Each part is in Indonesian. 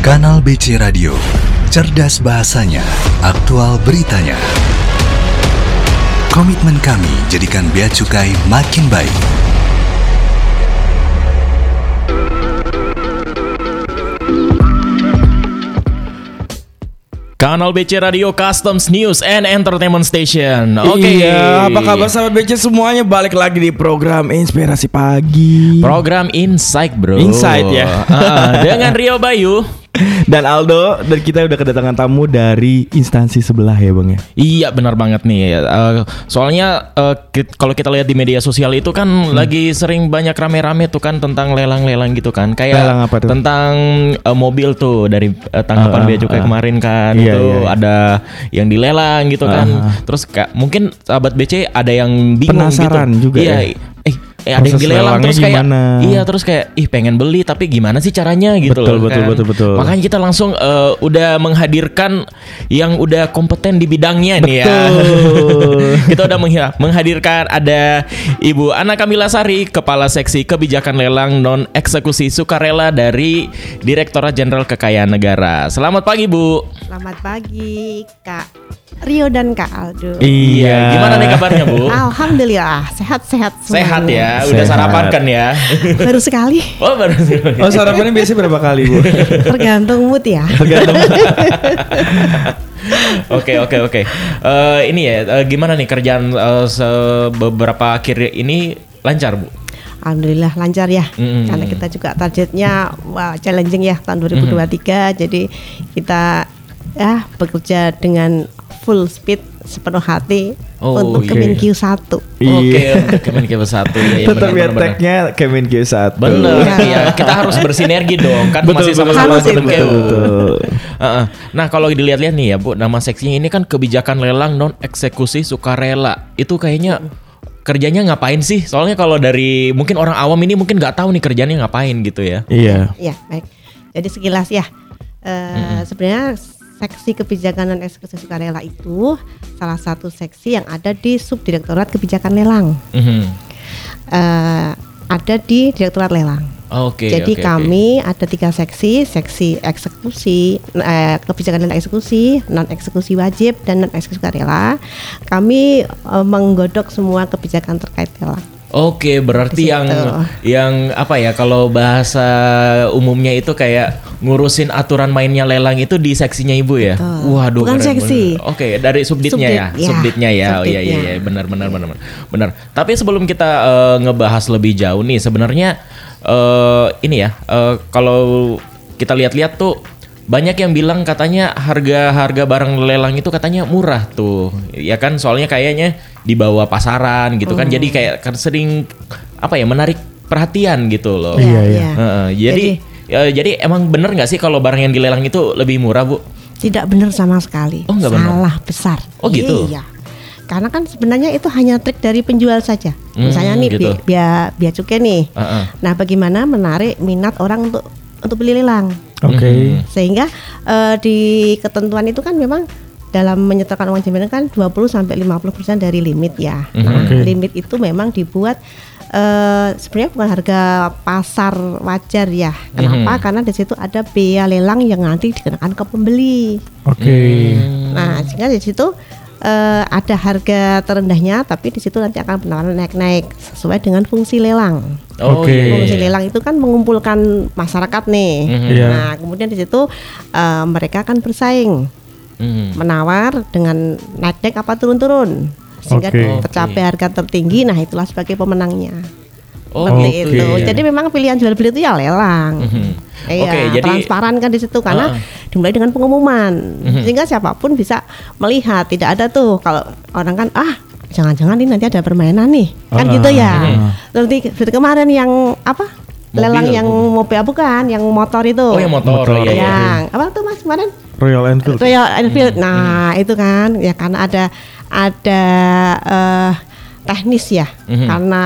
Kanal BC Radio, cerdas bahasanya, aktual beritanya. Komitmen kami jadikan Bea Cukai makin baik. Kanal BC Radio Customs News and Entertainment Station. Oke. Iya, apa kabar sahabat BC semuanya? Balik lagi di program Inspirasi Pagi. Program Insight, Bro. Insight, ya. Ah, dengan Rio Bayu. Dan Aldo, dan kita udah kedatangan tamu dari instansi sebelah ya bang ya. Iya benar banget nih. Eh, soalnya kit- kalau kita lihat di media sosial itu kan Hmm. lagi sering banyak rame-rame tuh kan tentang lelang-lelang gitu kan. Kayak Lelang apa tuh? tentang eh, mobil tuh dari eh, tanggapan Ah, Bea Cukai ah. kemarin kan Iya, itu iya, iya. ada yang dilelang gitu kan. Ah. Terus kayak mungkin sahabat BC ada yang bingung Penasaran gitu. juga Iya. ya? Eh, eh ada yang dilelang terus kayak gimana? iya terus kayak ih pengen beli tapi gimana sih caranya gitu Betul, loh betul, kan. betul, betul. Makanya kita langsung eh, udah menghadirkan yang udah kompeten di bidangnya nih ya. kita udah menghadirkan ada Ibu Ana Kamila Sari, Kepala Seksi Kebijakan Lelang Non Eksekusi Sukarela dari Direktorat Jenderal Kekayaan Negara. Selamat pagi Bu. Selamat pagi Kak Rio dan Kak Aldo. Iya. Gimana nih kabarnya Bu? Alhamdulillah sehat-sehat Sehat ya, udah Sehat. sarapan kan ya? Baru sekali Oh baru Oh sarapannya biasanya berapa kali bu? tergantung mood ya. Tergantung. Oke oke oke. Eh, ini ya eh, gimana nih kerjaan se- beberapa akhir ini lancar bu? Alhamdulillah lancar ya. Mm. Karena kita juga targetnya wah challenging ya tahun 2023. Jadi kita ya bekerja dengan full speed sepenuh hati Oh, untuk iya. Kemenkyu 1. Oke Iya. untuk Kemenkeu satu ya, ya Tetap benar, ya benar, benar. tagnya satu. Bener, Iya. iya. Kita harus bersinergi dong, kan Betul, masih betul, sama-sama. Kemenkeu. betul. Heeh. Nah kalau dilihat-lihat nih ya bu, nama seksinya ini kan kebijakan lelang non eksekusi sukarela. Itu kayaknya kerjanya ngapain sih? Soalnya kalau dari mungkin orang awam ini mungkin nggak tahu nih kerjanya ngapain gitu ya. Iya. Ya, baik. Jadi sekilas ya. eh, sebenarnya seksi kebijakan dan eksekusi sukarela itu salah satu seksi yang ada di subdirektorat kebijakan lelang. Mhm. Eh, ada di direktorat lelang. Oke. Jadi oke. kami ada tiga seksi, seksi eksekusi, eh, kebijakan dan eksekusi, non eksekusi wajib dan non eksekusi sukarela. Kami eh, menggodok semua kebijakan terkait lelang. Oke, berarti Di yang situ. yang apa ya kalau bahasa umumnya itu kayak ngurusin aturan mainnya lelang itu di seksinya Ibu ya. Betul. Waduh. Bukan keren seksi. bener. Oke, dari subditnya Subdit, ya. ya. Subditnya ya. Oh iya iya Subditnya. iya benar benar benar benar. Tapi sebelum kita eh, ngebahas lebih jauh nih sebenarnya eh ini ya, eh, kalau kita lihat-lihat tuh banyak yang bilang katanya harga-harga barang lelang itu katanya murah tuh. Ya kan soalnya kayaknya di bawah pasaran gitu kan. Jadi kayak kan sering apa ya menarik perhatian gitu loh. Iya, iya. Heeh, jadi ya, jadi emang bener nggak sih kalau barang yang dilelang itu lebih murah bu? Tidak benar sama sekali. Oh, nggak benar. Salah besar. Oh, gitu? Iya. Karena kan sebenarnya itu hanya trik dari penjual saja. Hmm, Misalnya nih gitu. bi- biaya biaya cukai nih. Heeh. Nah, bagaimana menarik minat orang untuk untuk beli lelang? Oke. Sehingga eh, di ketentuan itu kan memang dalam menyetorkan uang jaminan kan 20 sampai 50% dari limit ya. Nah, Oke. limit itu memang dibuat eh, sebenarnya bukan harga pasar wajar ya. Kenapa? Karena di situ ada bea lelang yang nanti dikenakan ke pembeli. Oke. Nah, sehingga di situ eh, ada harga terendahnya, tapi di situ nanti akan penawaran naik-naik sesuai dengan fungsi lelang. Oh Oke. iya, iya, Fungsi iya. lelang itu kan mengumpulkan masyarakat nih. Mhm. Iya. Nah, kemudian di situ eh, mereka akan bersaing Mhm. menawar dengan naik-naik apa turun-turun sehingga Oke. tercapai harga tertinggi. Nah, itulah sebagai pemenangnya. Oh, Seperti oke. itu. Jadi memang pilihan jual beli itu ya lelang. Mhm. Iya, Oke, jadi transparan kan di situ karena Ah. dimulai dengan pengumuman. Mhm. Sehingga siapa pun bisa melihat, tidak ada tuh kalau orang kan ah jangan-jangan ini nanti ada permainan nih. Kan Ah. gitu ya. Seperti seperti kemarin yang apa? Mobil, lelang yang mobil. mobil ah, bukan, yang motor itu. Oh yang motor, Motor. iya, iya. Yang apa tuh Mas kemarin? Royal Enfield. Royal Enfield. Nah, itu kan ya karena ada ada eh, teknis ya. Mhm. Karena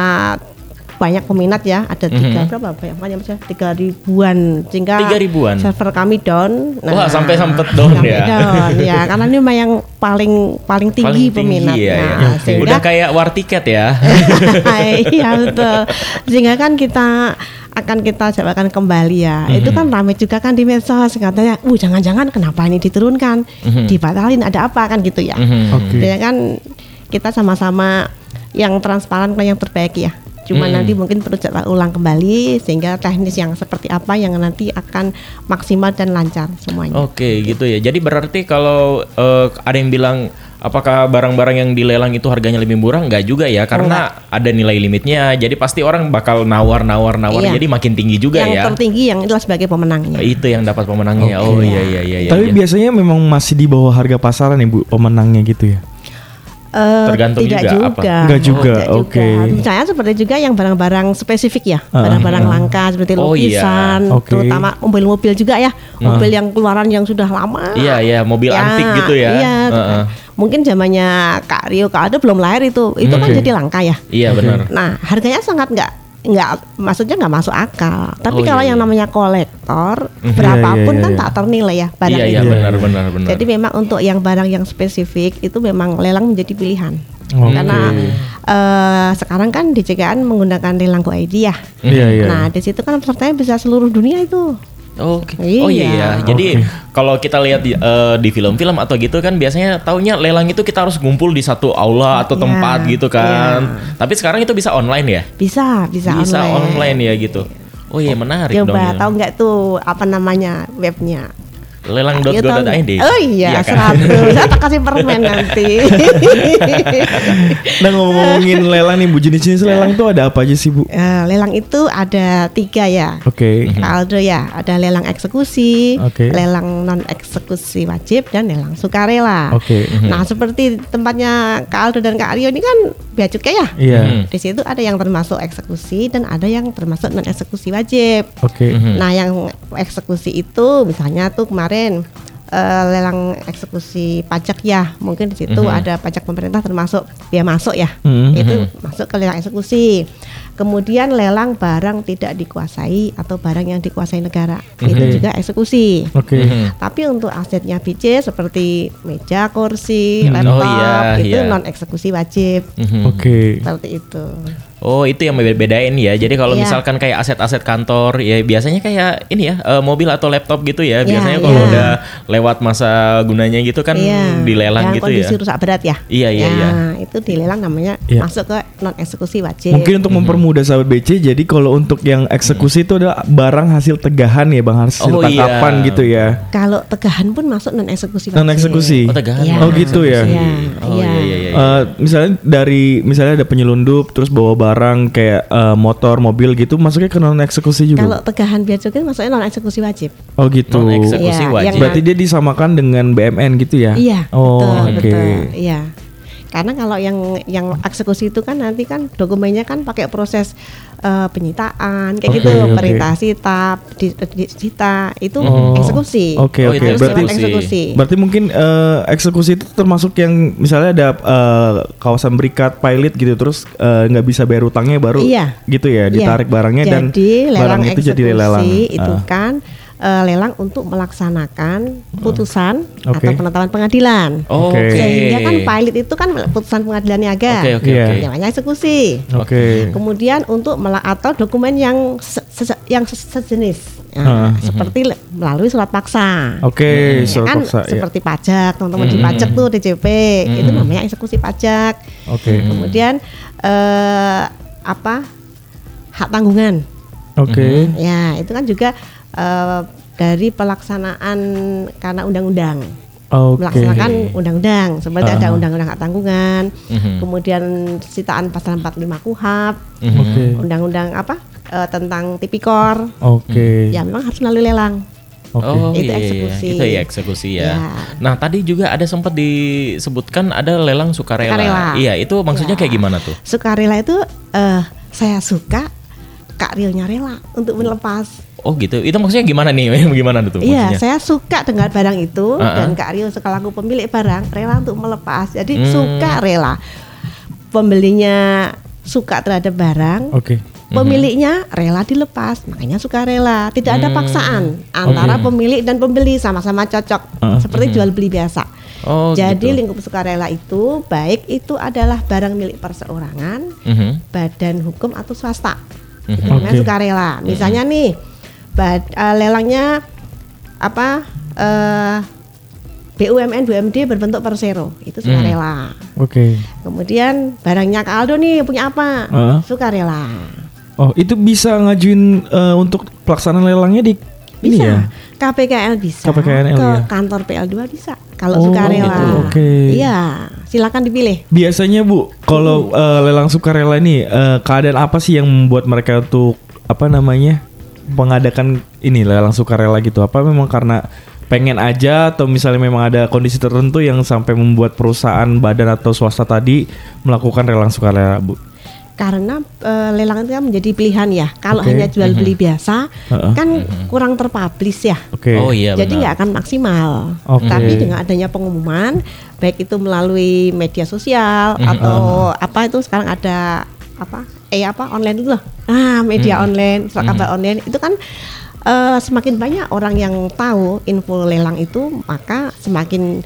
banyak peminat ya, ada tiga Mhm. berapa banyak banyak Mas? tiga ribuan sehingga Tiga ribuan? server kami down. Wah, sampai sempet down sampai ya? down, ya karena ini memang yang paling paling tinggi Paling tinggi peminatnya. ya, ya. Nah, Sehingga Udah kayak war tiket ya. iya betul. Sehingga kan kita akan kita jawabkan kembali ya. Itu kan ramai juga kan di medsos katanya, "Uh, jangan-jangan kenapa ini diturunkan? Dibatalin ada apa kan gitu ya." Mhm. Oke. Jadi kan kita sama-sama yang transparan kan yang terbaik ya. Cuma Hmm. nanti mungkin perlu cetak ulang kembali sehingga teknis yang seperti apa yang nanti akan maksimal dan lancar semuanya. Oke gitu ya. Jadi berarti kalau eh, ada yang bilang apakah barang-barang yang dilelang itu harganya lebih murah? Enggak juga ya, karena ada nilai limitnya. Jadi pasti orang bakal nawar-nawar-nawar. Iya. Jadi makin tinggi juga yang ya. tertinggi yang itulah sebagai pemenangnya. Itu yang dapat pemenangnya. Oh iya iya iya. iya, Tapi iya. biasanya memang masih di bawah harga pasaran ya Bu pemenangnya gitu ya. Eh, Tergantung tidak juga juga, apa? Enggak juga, Tidak oke. Misalnya seperti juga yang barang-barang spesifik ya, Ah, barang-barang ah. langka seperti Oh, iya. lukisan, Oke. terutama mobil-mobil juga ya, mobil yang keluaran yang sudah lama. Iya iya mobil antik gitu ya. Iya. Heeh. Mungkin zamannya Kak Rio, Kak Aldo belum lahir itu, itu kan Oke. jadi langka ya. Iya benar. Nah, harganya sangat nggak nggak maksudnya nggak masuk akal. Tapi Oh, kalau iya, yang iya. namanya kolektor, Iya, berapapun iya, kan iya. tak ternilai ya barang Iya iya itu. benar benar benar. Jadi memang untuk yang barang yang spesifik itu memang lelang menjadi pilihan. Oke. Karena eh, sekarang kan di JKN menggunakan lelang Go ID ya. Iya iya. Nah, di situ kan pesertanya bisa seluruh dunia itu. Oke. Oh iya. Iya. Jadi kalau kita lihat di, eh, di film-film atau gitu kan biasanya taunya lelang itu kita harus ngumpul di satu aula atau Iya, tempat gitu kan. Tapi sekarang itu bisa online ya? Bisa, bisa, Bisa online, online. ya gitu. Oh iya menarik dong. Coba ya. tahu nggak tuh apa namanya webnya? Lelang.go.id. nggak? Oh iya, kan? seratus. Saya tak kasih permen nanti. Nah ngomongin lelang nih Bu jenis-jenis lelang tuh ada apa aja sih Bu? Eh, lelang itu ada tiga ya. Oke. Mhm. Kak Aldo ya, ada lelang eksekusi, Oke. lelang non eksekusi wajib dan lelang sukarela. Oke. Nah, seperti tempatnya Kak Aldo dan Kak Aryo ini kan bea cukai ya. Iya. Mhm. Di situ ada yang termasuk eksekusi dan ada yang termasuk non eksekusi wajib. Oke. Mhm. Nah, yang eksekusi itu misalnya tuh kemarin eh, lelang eksekusi pajak ya, mungkin di situ Mhm. ada pajak pemerintah termasuk biaya masuk ya. Mhm. Itu masuk ke lelang eksekusi. Kemudian lelang barang tidak dikuasai atau barang yang dikuasai negara. Itu Oke. juga eksekusi. Oke. Mhm. Tapi untuk asetnya BC seperti meja, kursi, Hmm. laptop Oh, iya, itu iya. non eksekusi wajib. Mhm. Oke. Seperti itu. Oh itu yang bedain ya. Jadi kalau Iya. misalkan kayak aset-aset kantor ya biasanya kayak ini ya eh, mobil atau laptop gitu ya. Iya, Biasanya kalau iya. udah lewat masa gunanya gitu kan Iya, dilelang yang gitu ya. kondisi rusak berat ya. Iya, iya, Ya, iya. itu dilelang namanya Iya. masuk ke non eksekusi wajib. Mungkin untuk mempermudah sahabat BC, jadi kalau untuk yang eksekusi itu adalah barang hasil tegahan ya bang hasil Oh, iya. tangkapan gitu ya. kalau tegahan pun masuk non eksekusi wajib. Non eksekusi. Oh tegahan. Iya. Oh, gitu ya? Iya, Oh iya. iya iya iya. Eh, misalnya dari misalnya ada penyelundup terus bawa barang kayak eh, motor mobil gitu masuknya ke non eksekusi Kalau juga. tegahan biaya cukai masuknya non eksekusi wajib. oh gitu. Non eksekusi Iya, wajib. yang- Berarti dia disamakan dengan BMN gitu ya? Iya, Oh betul, oke. betul. Iya. Karena kalau yang yang eksekusi itu kan nanti kan dokumennya kan pakai proses eh, penyitaan kayak Oke, gitu, oke. perintah sita, di, di- sita itu Oh, eksekusi. Oke Oh, oke. itu Harus Berarti eksekusi. berarti mungkin eh, eksekusi itu termasuk yang misalnya ada eh, kawasan berikat pilot gitu terus eh, nggak bisa bayar utangnya baru Iya. gitu ya Iya. ditarik barangnya dan jadi lelang barang itu jadi lelang. itu Ah. kan eh, lelang untuk melaksanakan putusan Oke. atau penetapan pengadilan. Oh, Oke. Oke. Sehingga kan pilot itu kan putusan pengadilan niaga. Oke oke Iya. oke. Namanya eksekusi. Oke. Kemudian untuk atau dokumen yang se- se- yang se- sejenis. Ah. Nah, seperti le- melalui surat paksa. Oke, Ya surat kan paksa, ya. seperti pajak, teman-teman di Hmm. pajak tuh DJP, itu namanya eksekusi pajak. Oke. Kemudian eh, apa? hak tanggungan. Oke. Ya, itu kan juga eh, dari pelaksanaan karena undang-undang. Oke. Melaksanakan undang-undang seperti ada Ah. undang-undang hak tanggungan, Mhm. kemudian sitaan pasal 45 KUHP, Mhm. Oke. undang-undang apa? eh, tentang tipikor. Oke. Ya, memang harus melalui lelang. Oke. Oh Itu iya, iya, iya. eksekusi. Itu ya eksekusi ya. Ya. Nah tadi juga ada sempat disebutkan ada lelang sukarela. Sukarela. Iya itu maksudnya Ya. kayak gimana tuh? Sukarela itu eh saya suka Kak Rio-nya rela untuk melepas. Oh gitu. Itu maksudnya gimana nih? gimana tuh Iya, maksudnya? saya suka dengan barang itu Uh-uh. dan Kak Rio sekalaku pemilik barang rela untuk melepas. Jadi Hmm. suka rela. Pembelinya suka terhadap barang, Oke. pemiliknya rela dilepas, makanya suka rela. Tidak ada Hmm. paksaan antara Oke. pemilik dan pembeli sama-sama cocok, Uh, seperti jual beli biasa. Oh Jadi gitu. lingkup sukarela itu baik itu adalah barang milik perseorangan, Mhm. badan hukum atau swasta. namanya Oke. sukarela. Misalnya nih, bad- eh, lelangnya apa? eh, BUMN BUMD berbentuk persero itu sukarela. Oke. Kemudian barangnya Kak Aldo nih punya apa? Heeh. Sukarela. Oh, itu bisa ngajuin eh, untuk pelaksanaan lelangnya di ini Bisa. ya? KPKL bisa. KPKL, ke ya. kantor PL2 bisa. Kalau Oh, sukarela. gitu, oke. Iya, silakan dipilih. Biasanya Bu, kalau eh, lelang sukarela ini eh, keadaan apa sih yang membuat mereka untuk apa namanya mengadakan ini lelang sukarela gitu? Apa memang karena pengen aja atau misalnya memang ada kondisi tertentu yang sampai membuat perusahaan badan atau swasta tadi melakukan lelang sukarela Bu? Karena eh, lelang itu kan menjadi pilihan ya. Kalau Oke. hanya jual beli biasa, Heeh. kan kurang terpublish ya. Oke. Oh iya Jadi nggak akan maksimal. Oke. Tapi dengan adanya pengumuman, baik itu melalui media sosial atau apa itu sekarang ada apa? Eh apa online itu loh. Ah, media online, surat kabar online itu kan eh, semakin banyak orang yang tahu info lelang itu, maka semakin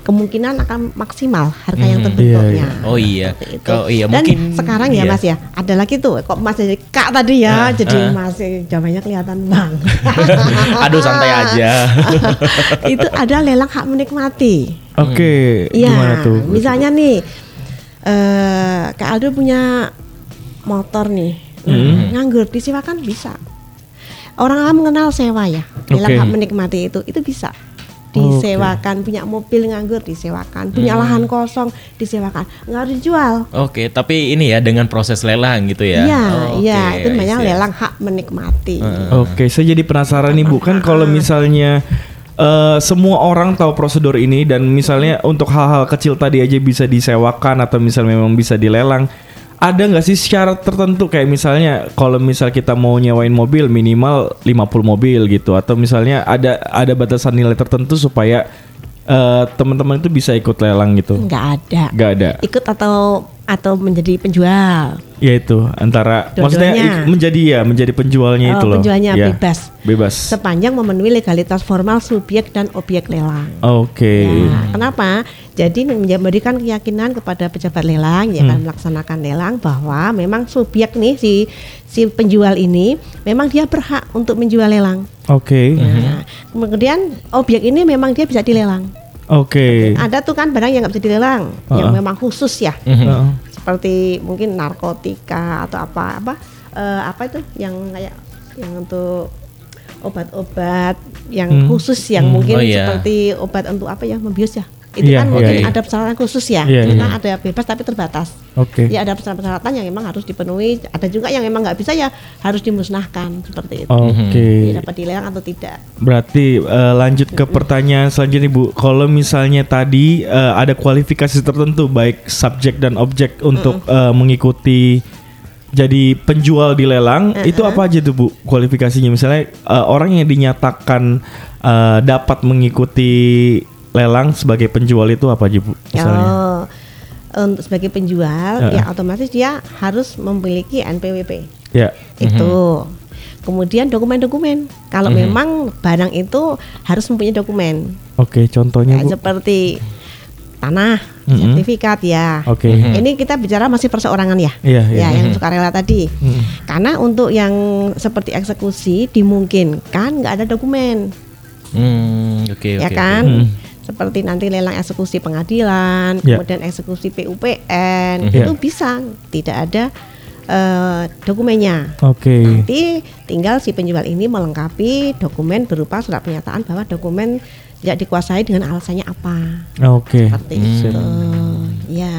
kemungkinan akan maksimal harga yang terbentuknya. Iya, Oh iya. Kalau iya Dan mungkin sekarang ya iya. Mas ya, ada lagi tuh kok Mas jadi Kak tadi ya, Ah, jadi ah. masih jawabannya kelihatan Bang. Aduh santai aja. itu ada lelang hak menikmati. Oke, Iya, gimana tuh? misalnya nih, eh Kak Aldo punya motor nih, Hmm. nganggur disewakan bisa. Orang awam mengenal sewa ya, lelang Oke. hak menikmati itu, itu bisa disewakan, punya mobil nganggur disewakan, punya Hmm. lahan kosong disewakan, nggak harus dijual. Oke, tapi ini ya dengan proses lelang gitu ya. Iya, Oh, iya, itu namanya lelang hak menikmati. Oke, saya jadi penasaran nih Bu, kan kalau misalnya eh, semua orang tahu prosedur ini dan misalnya untuk hal-hal kecil tadi aja bisa disewakan atau misalnya memang bisa dilelang. Ada nggak sih syarat tertentu kayak misalnya kalau misal kita mau nyewain mobil minimal 50 mobil gitu atau misalnya ada ada batasan nilai tertentu supaya eh, teman-teman itu bisa ikut lelang gitu. Nggak ada. Nggak ada. Ikut atau atau menjadi penjual. Ya itu antara maksudnya Dua-duanya. ik- menjadi ya menjadi penjualnya Oh, itu loh. penjualnya Ya, bebas. Bebas. Sepanjang memenuhi legalitas formal subjek dan objek lelang. Oke. Ya, kenapa? Jadi memberikan keyakinan kepada pejabat lelang yang Hmm. akan melaksanakan lelang bahwa memang subjek nih si si penjual ini memang dia berhak untuk menjual lelang. Oke. Nah, kemudian objek ini memang dia bisa dilelang. Oke. Ada tuh kan barang yang nggak bisa dilelang, yang Heeh. memang khusus ya, Heeh. seperti mungkin narkotika atau apa apa eh, apa itu yang kayak yang untuk obat-obat yang Hmm. khusus yang Hmm. mungkin Oh, iya. seperti obat untuk apa ya membius ya itu Iya, kan iya, mungkin iya. ada persyaratan khusus ya Iya, kita iya. ada bebas tapi terbatas Oke. ya ada persyaratan yang memang harus dipenuhi ada juga yang memang nggak bisa ya harus dimusnahkan seperti itu Oke. Jadi dapat dilelang atau tidak Berarti eh, lanjut ke pertanyaan selanjutnya Bu. Kalau misalnya tadi eh, ada kualifikasi tertentu baik subjek dan objek untuk eh, mengikuti jadi penjual di lelang, itu apa aja tuh Bu kualifikasinya? Misalnya eh, orang yang dinyatakan eh, dapat mengikuti lelang sebagai penjual itu apa aja Bu? Misalnya. Oh, untuk sebagai penjual Heeh. ya otomatis dia harus memiliki NPWP Ya. itu kemudian dokumen-dokumen kalau memang barang itu harus mempunyai dokumen Oke, contohnya Ya, Bu. seperti tanah Mhm. sertifikat ya Oke. ini kita bicara masih perseorangan ya Iya, iya. ya yang sukarela tadi Mhm. karena untuk yang seperti eksekusi dimungkinkan nggak ada dokumen Hmm, oke ya oke, kan Hmm. Seperti nanti lelang eksekusi pengadilan Ya. kemudian eksekusi PUPN Ya. itu bisa tidak ada eh, dokumennya Oke. nanti tinggal si penjual ini melengkapi dokumen berupa surat pernyataan bahwa dokumen tidak dikuasai dengan alasannya apa Oke. seperti itu ya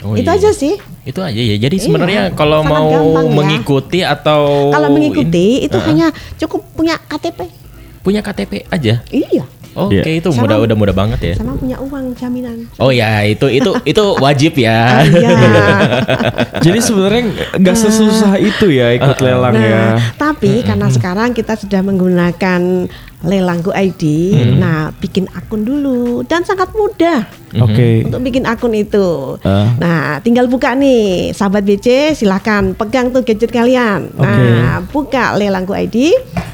Oh, itu iya. aja sih Itu aja ya. Jadi Iya, sebenarnya kalau sangat mau gampang ya. mengikuti atau kalau mengikuti ini- itu Heeh. hanya cukup punya KTP punya KTP aja. iya Oke, Iya. itu Sama- mudah udah mudah banget ya. sama punya uang jaminan Oh ya, itu itu itu wajib Ah, ya. iya. Jadi sebenarnya nggak sesusah itu ya ikut lelang ya. Nah, tapi karena sekarang kita sudah menggunakan lelang Go ID, nah bikin akun dulu dan sangat mudah Oke. untuk bikin akun itu. Ah. Nah, tinggal buka nih, sahabat BC, silahkan pegang tuh gadget kalian. Nah, buka lelang Go ID,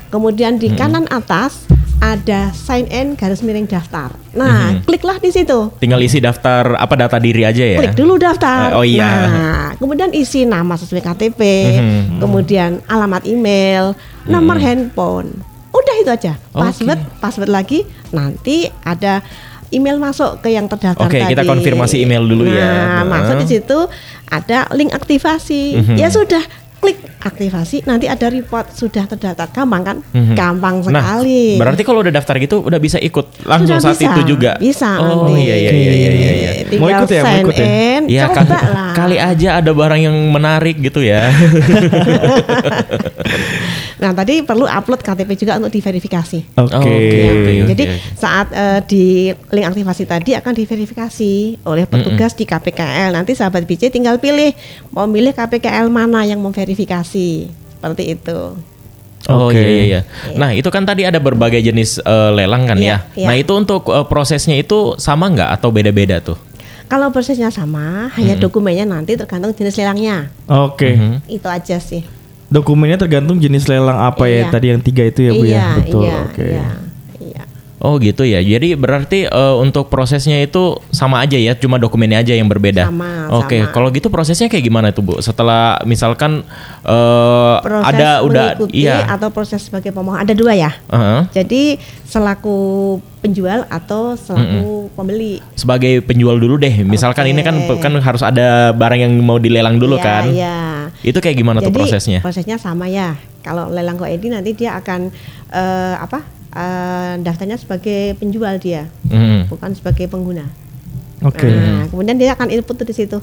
kemudian di kanan atas ada sign in garis miring daftar. Nah, Mhm. kliklah di situ. Tinggal isi daftar apa data diri aja ya. Klik dulu daftar. Eh, oh iya. Nah, kemudian isi nama sesuai KTP, Mhm. kemudian alamat email, nomor handphone. Udah itu aja. Password, password lagi. Nanti ada email masuk ke yang terdaftar Oke, tadi. kita konfirmasi email dulu ya. Nah, masuk di situ ada link aktivasi. Mhm. Ya sudah, klik aktivasi. Nanti ada report sudah terdaftar. Gampang kan? Mhm. Gampang Nah, sekali. berarti kalau udah daftar gitu udah bisa ikut langsung Sudah saat bisa, itu juga. Bisa Oh nanti. iya iya iya iya iya. iya. Tinggal Mau ikut ya, mau ikut ya? in, Ya coba kali, lah. kali aja ada barang yang menarik gitu ya. Nah tadi perlu upload KTP juga untuk diverifikasi. Oke. Oke, Ya, oke, Jadi oke. saat eh, di link aktivasi tadi akan diverifikasi oleh petugas di KPKL. Nanti sahabat BC tinggal pilih mau milih KPKL mana yang memverifikasi. Seperti itu. Oh Oke. iya, iya iya. Nah itu kan tadi ada berbagai jenis eh, lelang kan Iya, ya. iya. Nah itu untuk eh, prosesnya itu sama nggak atau beda-beda tuh? Kalau prosesnya sama, hanya dokumennya nanti tergantung jenis lelangnya. Oke. Mhm. Itu aja sih. Dokumennya tergantung jenis lelang apa ya Iya. tadi yang tiga itu ya bu iya, ya. Betul. iya, Oke. iya, iya. Oh gitu ya. Jadi berarti eh, untuk prosesnya itu sama aja ya, cuma dokumennya aja yang berbeda. Sama, Oke, sama. kalau gitu prosesnya kayak gimana tuh bu? Setelah misalkan Proses ada udah iya. atau proses sebagai pemohon ada dua ya. Heeh. Jadi selaku penjual atau selaku pembeli. sebagai penjual dulu deh. Misalkan Oke. ini kan kan harus ada barang yang mau dilelang dulu Iya, kan. Iya. Itu kayak gimana tuh Jadi prosesnya? prosesnya sama ya. Kalau lelang ID nanti dia akan eh, apa? Eh, daftarnya sebagai penjual dia, Mhm. bukan sebagai pengguna. Oke. Nah, kemudian dia akan input di situ.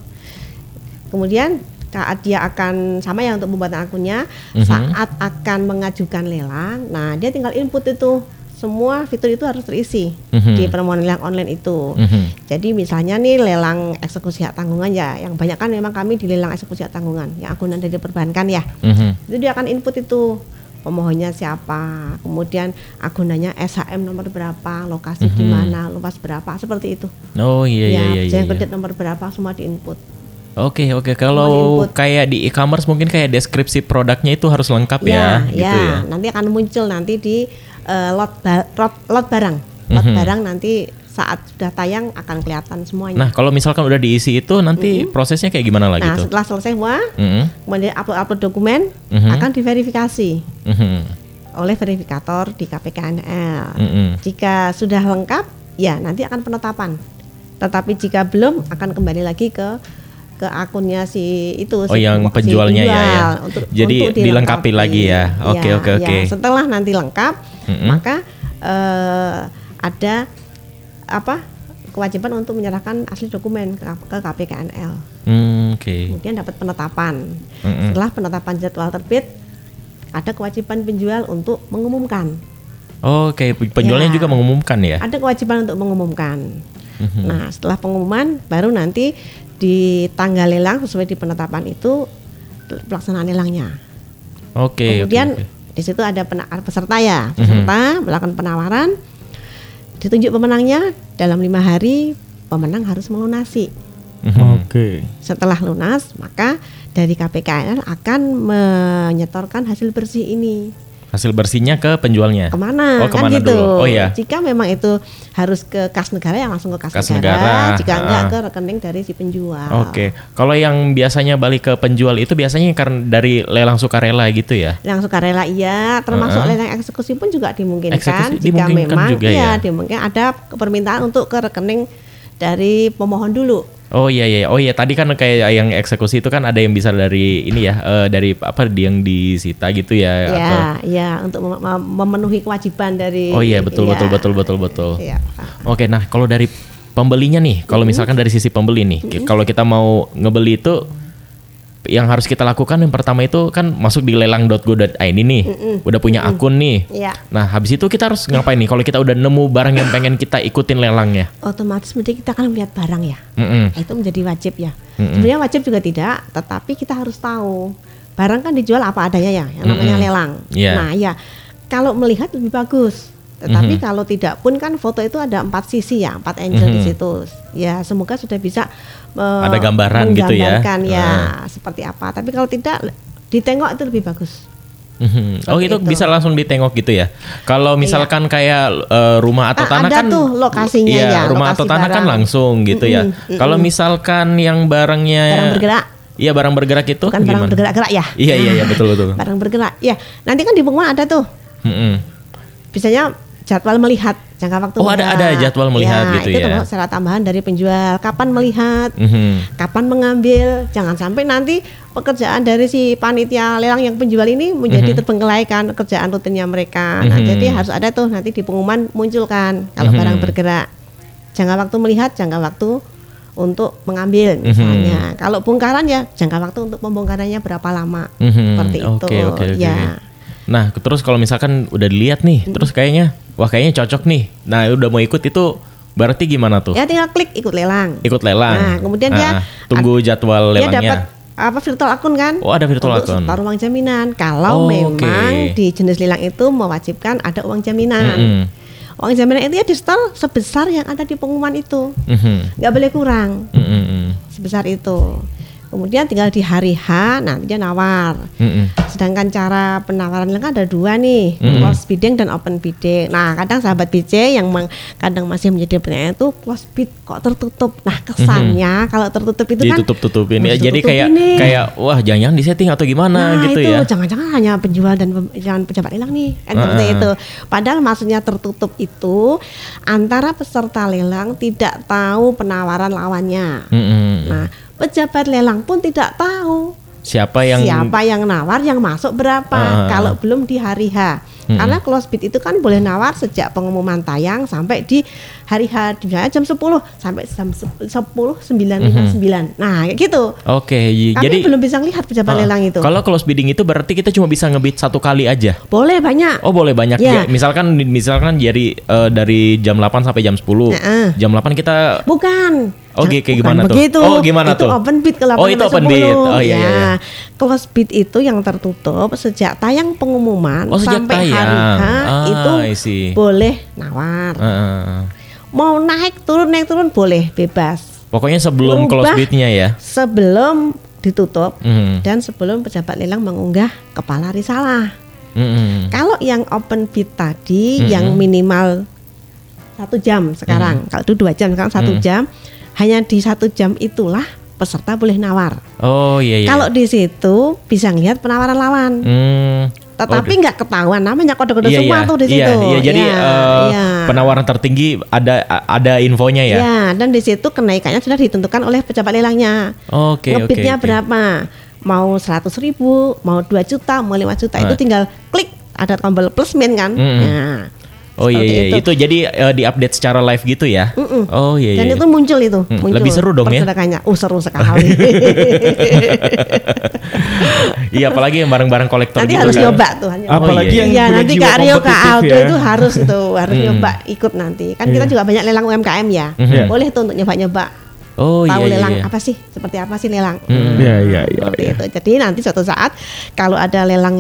Kemudian saat dia akan sama ya untuk pembuatan akunnya, Mhm. saat akan mengajukan lelang, nah dia tinggal input itu semua fitur itu harus terisi Mhm. di permohonan lelang online itu. Mhm. Jadi misalnya nih lelang eksekusi hak tanggungan ya, yang banyak kan memang kami di lelang eksekusi hak tanggungan, yang akunan dari perbankan ya. Mhm. Itu dia akan input itu pemohonnya siapa, kemudian akunannya SHM nomor berapa, lokasi di Mhm. mana, luas berapa, seperti itu. Oh iya iya ya, iya. iya, iya. kredit nomor berapa semua diinput. Oke oke Semua kalau kayak di e-commerce mungkin kayak deskripsi produknya itu harus lengkap ya, ya, gitu ya. nanti akan muncul nanti di eh, lot, ba- lot lot barang, lot Mhm. barang nanti saat sudah tayang akan kelihatan semuanya. Nah kalau misalkan udah diisi itu nanti prosesnya kayak gimana lagi Nah, tuh? setelah selesai semua, Mhm. kemudian upload-upload dokumen Mhm. akan diverifikasi Mhm. oleh verifikator di KPKNL. Mhm. Jika sudah lengkap, ya nanti akan penetapan. Tetapi jika belum, akan kembali lagi ke ke akunnya si itu. Oh, si yang si penjualnya ya, ya. penjual untuk- Jadi untuk dilengkapi lagi ya. Oke, Ya, oke, ya. oke. Setelah nanti lengkap, Mm-mm. maka eh, ada apa kewajiban untuk menyerahkan asli dokumen ke, ke KPKNL. Hmm, Oke. Kemudian dapat penetapan. Mm-mm. Setelah penetapan jadwal terbit, ada kewajiban penjual untuk mengumumkan. Oke, penjualnya Ya. juga mengumumkan ya. Ada kewajiban untuk mengumumkan. Mhm. Nah, setelah pengumuman baru nanti di tanggal lelang sesuai di penetapan itu pelaksanaan lelangnya. Oke. oke, Kemudian oke. di situ ada peserta ya, peserta melakukan penawaran, ditunjuk pemenangnya dalam lima hari pemenang harus melunasi. Mhm. Oke. Setelah lunas, maka dari KPKN akan menyetorkan hasil bersih ini Hasil bersihnya ke penjualnya. ke mana, Oh, kan ke mana gitu. dulu? Oh ya. Jika memang itu harus ke kas negara ya langsung ke kas, Kas negara. negara, Jika enggak ah. ke rekening dari si penjual. Oke. Kalau yang biasanya balik ke penjual itu biasanya karena dari lelang sukarela gitu ya. Yang sukarela iya, termasuk Heeh. lelang eksekusi pun juga dimungkinkan. Eksekusi jika dimungkinkan memang juga iya, ya? dimungkinkan ada permintaan untuk ke rekening dari pemohon dulu. Oh iya iya. Oh iya tadi kan kayak yang eksekusi itu kan ada yang bisa dari ini ya eh, dari apa yang disita gitu ya. atau- Ya, ya untuk mem- mem- memenuhi kewajiban dari Oh iya betul ya. betul betul betul betul. Iya. Oke, nah kalau dari pembelinya nih, kalau misalkan dari sisi pembeli nih, ki- kalau kita mau ngebeli itu yang harus kita lakukan yang pertama itu kan masuk di lelang.go.id nih, udah punya akun nih. Iya. Nah, habis itu kita harus ngapain nih kalau kita udah nemu barang yang pengen kita ikutin lelangnya? Otomatis mesti kita akan melihat barang ya. Mm-mm. Itu menjadi wajib ya. Mm-mm. Sebenarnya wajib juga tidak, tetapi kita harus tahu barang kan dijual apa adanya ya, yang namanya Mm-mm. lelang. Iya. Nah ya, kalau melihat lebih bagus. Tetapi Mhm. kalau tidak pun kan foto itu ada empat sisi ya, empat angle di Mhm. situ. Ya semoga sudah bisa eh, Ada gambaran gitu ya. menggambarkan ya Ah. seperti apa. Tapi kalau tidak ditengok itu lebih bagus. Mhm. Oh itu, itu. bisa langsung ditengok gitu ya. Kalau misalkan kayak eh, rumah atau Ah, tanah ada kan tuh lokasinya iya, ya, rumah lokasi atau tanah kan barang. langsung gitu ya. Kalau misalkan yang barangnya Barang bergerak. Iya, barang bergerak itu Bukan barang bergerak-gerak ya. Iya, iya, iya, betul betul. Barang bergerak. Ya, nanti kan di pengumuman ada tuh. Mm-mm. Biasanya jadwal melihat jangka waktu. Oh, ada- ada jadwal melihat gitu itu ya. termasuk syarat tambahan dari penjual. Kapan melihat? Mhm. Kapan mengambil? Jangan sampai nanti pekerjaan dari si panitia lelang yang penjual ini menjadi terbengkelai kan kerjaan rutinnya mereka. Nah, Mhm. jadi harus ada tuh nanti di pengumuman munculkan kalau Mhm. barang bergerak. Jangka waktu melihat, jangka waktu untuk mengambil Mhm. misalnya. Kalau bongkaran ya jangka waktu untuk pembongkarannya berapa lama. Mhm. Seperti itu. Oke, oke, oke. Ya. Nah, terus kalau misalkan udah dilihat nih, terus kayaknya wah kayaknya cocok nih. Nah, udah mau ikut itu berarti gimana tuh? Ya tinggal klik ikut lelang. Ikut lelang. Nah, kemudian dia Ah, tunggu jadwal dia lelangnya. dapat apa virtual akun kan? Oh, ada virtual untuk akun. setor uang jaminan. Kalau Oh, memang oke. di jenis lelang itu mewajibkan ada uang jaminan. Mm-mm. Uang jaminan itu ya di setor sebesar yang ada di pengumuman itu. Mhm. nggak boleh kurang Mm-mm. sebesar itu. Kemudian tinggal di hari H nanti dia nawar. Mm-mm. Sedangkan cara penawaran lelang ada dua nih, Mm-mm. close bidding dan open bidding. Nah, kadang sahabat BC yang meng- kadang masih menjadi pertanyaan itu close bid kok tertutup. Nah, kesannya kalau tertutup itu kan ya. Jadi kayak tutup-tutupin nih. kayak wah jangan-jangan di setting atau gimana Nah, gitu itu ya. jangan-jangan hanya penjual dan pem- jangan pejabat lelang nih kan seperti itu. Padahal maksudnya tertutup itu antara peserta lelang tidak tahu penawaran lawannya. Mm-mm. Nah, pejabat lelang pun tidak tahu Siapa yang siapa yang nawar, yang masuk berapa Ah. kalau belum di hari H. Mm-mm. Karena close bid itu kan boleh nawar sejak pengumuman tayang sampai di hari H, misalnya jam 10 sampai jam 10 9.59. Nah, kayak gitu. Oke, y- Kami jadi belum bisa lihat pejabat Ah, lelang itu. Kalau close bidding itu berarti kita cuma bisa ngebid satu kali aja. Boleh banyak. Oh boleh banyak Ya. ya. Misalkan misalkan dari eh, dari jam 8 sampai jam 10. Heeh. Jam 8 kita Bukan. Oh, Ja- kayak bukan gimana tuh? begitu. Oh, gimana itu tuh? open bid ke 8 Oh, itu open bid. 10. Oh, iya, iya, iya. Close bid itu yang tertutup sejak tayang pengumuman Oh, sejak sampai hari tayang. H Ah, itu boleh nawar. Heeh. Mau naik turun naik turun boleh bebas. pokoknya sebelum Merubah. close bidnya ya. Sebelum ditutup Mhm. dan sebelum pejabat lelang mengunggah kepala risalah. Mhm. Kalau yang open bid tadi Mm-mm. yang minimal satu jam sekarang, kalau itu dua jam sekarang satu Mm. jam, hanya di satu jam itulah peserta boleh nawar. Oh iya iya. Kalau di situ bisa ngelihat penawaran lawan, Hmm. tetapi nggak ketahuan namanya kode-kode Iya, semua iya. tuh di Iya, situ. iya, jadi Iya, eh, iya. penawaran tertinggi ada ada infonya ya. Ya, dan di situ kenaikannya sudah ditentukan oleh pejabat lelangnya. Oke oke. Ngebitnya oke. berapa? Mau 100 ribu, mau 2 juta, mau 5 juta itu Ah. tinggal klik ada tombol plus min kan. Mm-mm. Nah, Oh iya, iya. itu. jadi eh, diupdate secara live gitu ya. Mm-mm. Oh iya Dan iya. itu muncul itu, Hmm, muncul lebih seru dong ya? Oh seru sekali. Iya apalagi yang barang-barang kolektor nanti gitu harus kan. nyoba tuh. hanya- Apalagi iya, yang Iya, punya nanti jiwa Kak Rio, Kak Aldo ya. itu harus tuh harus Hmm. nyoba ikut nanti. Kan kita juga banyak lelang UMKM ya. Mhm. Boleh tuh untuk nyoba-nyoba. Oh Tahu iya iya. lelang iya. apa sih? Seperti apa sih lelang? Hmm. Iya iya iya. Seperti iya. itu. Jadi nanti suatu saat kalau ada lelang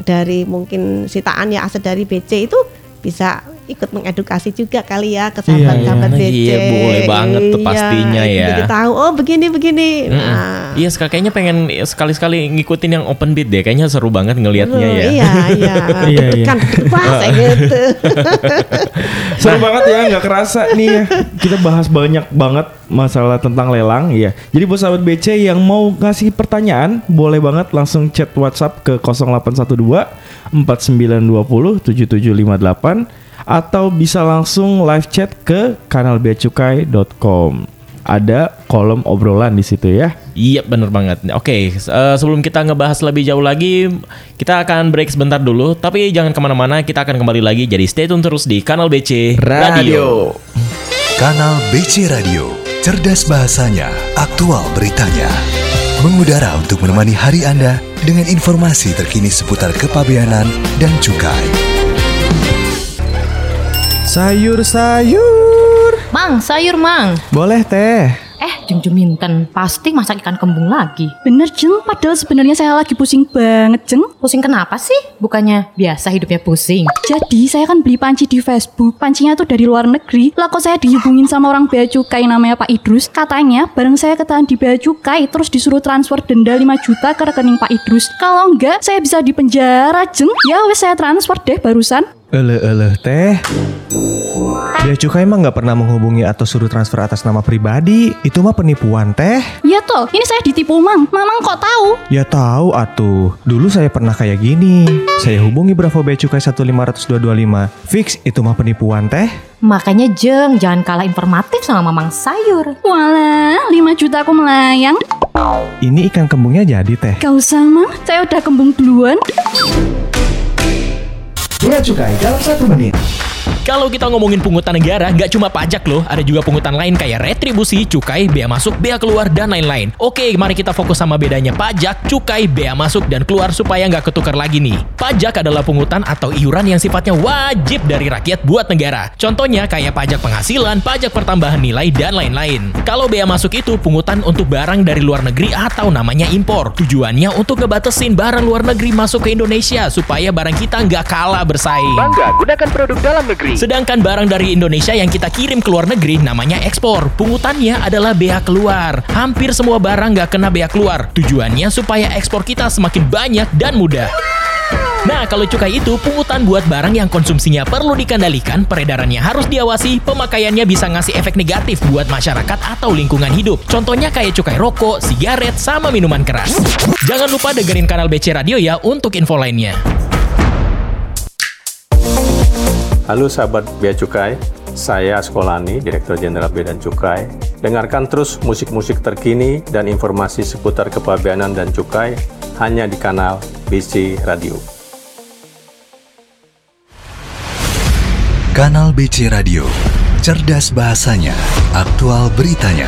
dari mungkin sitaan ya aset dari BC itu bisa ikut mengedukasi juga kali ya ke sahabat-sahabat iya. BC. Iya, boleh banget tuh pastinya itu ya. Jadi tahu oh begini begini. Mm-mm. Nah, Iya sekali kayaknya pengen sekali-sekali ngikutin yang open bid deh. Kayaknya seru banget ngelihatnya seru, ya. Iya, iya. Iya, Deg-degan, wah kayak gitu. Seru banget ya, nggak kerasa nih ya. Kita bahas banyak banget masalah tentang lelang ya. Jadi buat sahabat BC yang mau ngasih pertanyaan, boleh banget langsung chat WhatsApp ke 0812 4920 7758 atau bisa langsung live chat ke kanal beacukai.com. Ada kolom obrolan di situ ya. Iya bener banget. Oke, eh, sebelum kita ngebahas lebih jauh lagi, kita akan break sebentar dulu. Tapi jangan ke mana-mana, kita akan kembali lagi. Jadi stay tune terus di kanal BC Radio. Kanal BC Radio, cerdas bahasanya, aktual beritanya. Mengudara untuk menemani hari Anda dengan informasi terkini seputar kepabeanan dan cukai. Sayur-sayur. Mang, sayur mang. Boleh teh. Eh, Jeng Juminten, pasti masak ikan kembung lagi. Bener Jeng, padahal sebenarnya saya lagi pusing banget Jeng. Pusing kenapa sih? Bukannya biasa hidupnya pusing. Jadi saya kan beli panci di Facebook, pancinya tuh dari luar negeri. Lah kok saya dihubungin sama orang bea cukai namanya Pak Idrus. Katanya bareng saya ketahan di bea cukai terus disuruh transfer denda 5 juta ke rekening Pak Idrus. Kalau enggak saya bisa di penjara Jeng. Ya wes saya transfer deh barusan. Eleh eleh teh. Bea cukai emang nggak pernah menghubungi atau suruh transfer atas nama pribadi. Itu mah penipuan teh. Ya toh, ini saya ditipu Mang. Mamang kok tahu? Ya tahu atuh. Dulu saya pernah kayak gini. Saya hubungi Bravo Bea Cukai 15225. Fix itu mah penipuan teh. Makanya Jeng, jangan kalah informatif sama Mamang Sayur. Walah, 5 juta aku melayang. Ini ikan kembungnya jadi teh. Gak usah Mang, saya udah kembung duluan. Bea Cukai dalam satu menit. Kalau kita ngomongin pungutan negara, nggak cuma pajak loh, ada juga pungutan lain kayak retribusi, cukai, bea masuk, bea keluar, dan lain-lain. Oke, mari kita fokus sama bedanya pajak, cukai, bea masuk, dan keluar supaya nggak ketukar lagi nih. Pajak adalah pungutan atau iuran yang sifatnya wajib dari rakyat buat negara. Contohnya kayak pajak penghasilan, pajak pertambahan nilai, dan lain-lain. Kalau bea masuk itu pungutan untuk barang dari luar negeri atau namanya impor. Tujuannya untuk ngebatesin barang luar negeri masuk ke Indonesia supaya barang kita nggak kalah bersaing. Bangga gunakan produk dalam negeri. Sedangkan barang dari Indonesia yang kita kirim ke luar negeri namanya ekspor. Pungutannya adalah bea keluar. Hampir semua barang nggak kena bea keluar. Tujuannya supaya ekspor kita semakin banyak dan mudah. Nah, kalau cukai itu pungutan buat barang yang konsumsinya perlu dikendalikan, peredarannya harus diawasi, pemakaiannya bisa ngasih efek negatif buat masyarakat atau lingkungan hidup. Contohnya kayak cukai rokok, sigaret, sama minuman keras. Jangan lupa dengerin kanal BC Radio ya untuk info lainnya. Halo sahabat Bea Cukai, saya Sekolani, Direktur Jenderal Bea dan Cukai. Dengarkan terus musik-musik terkini dan informasi seputar kepabeanan dan cukai hanya di kanal BC Radio. Kanal BC Radio, cerdas bahasanya, aktual beritanya.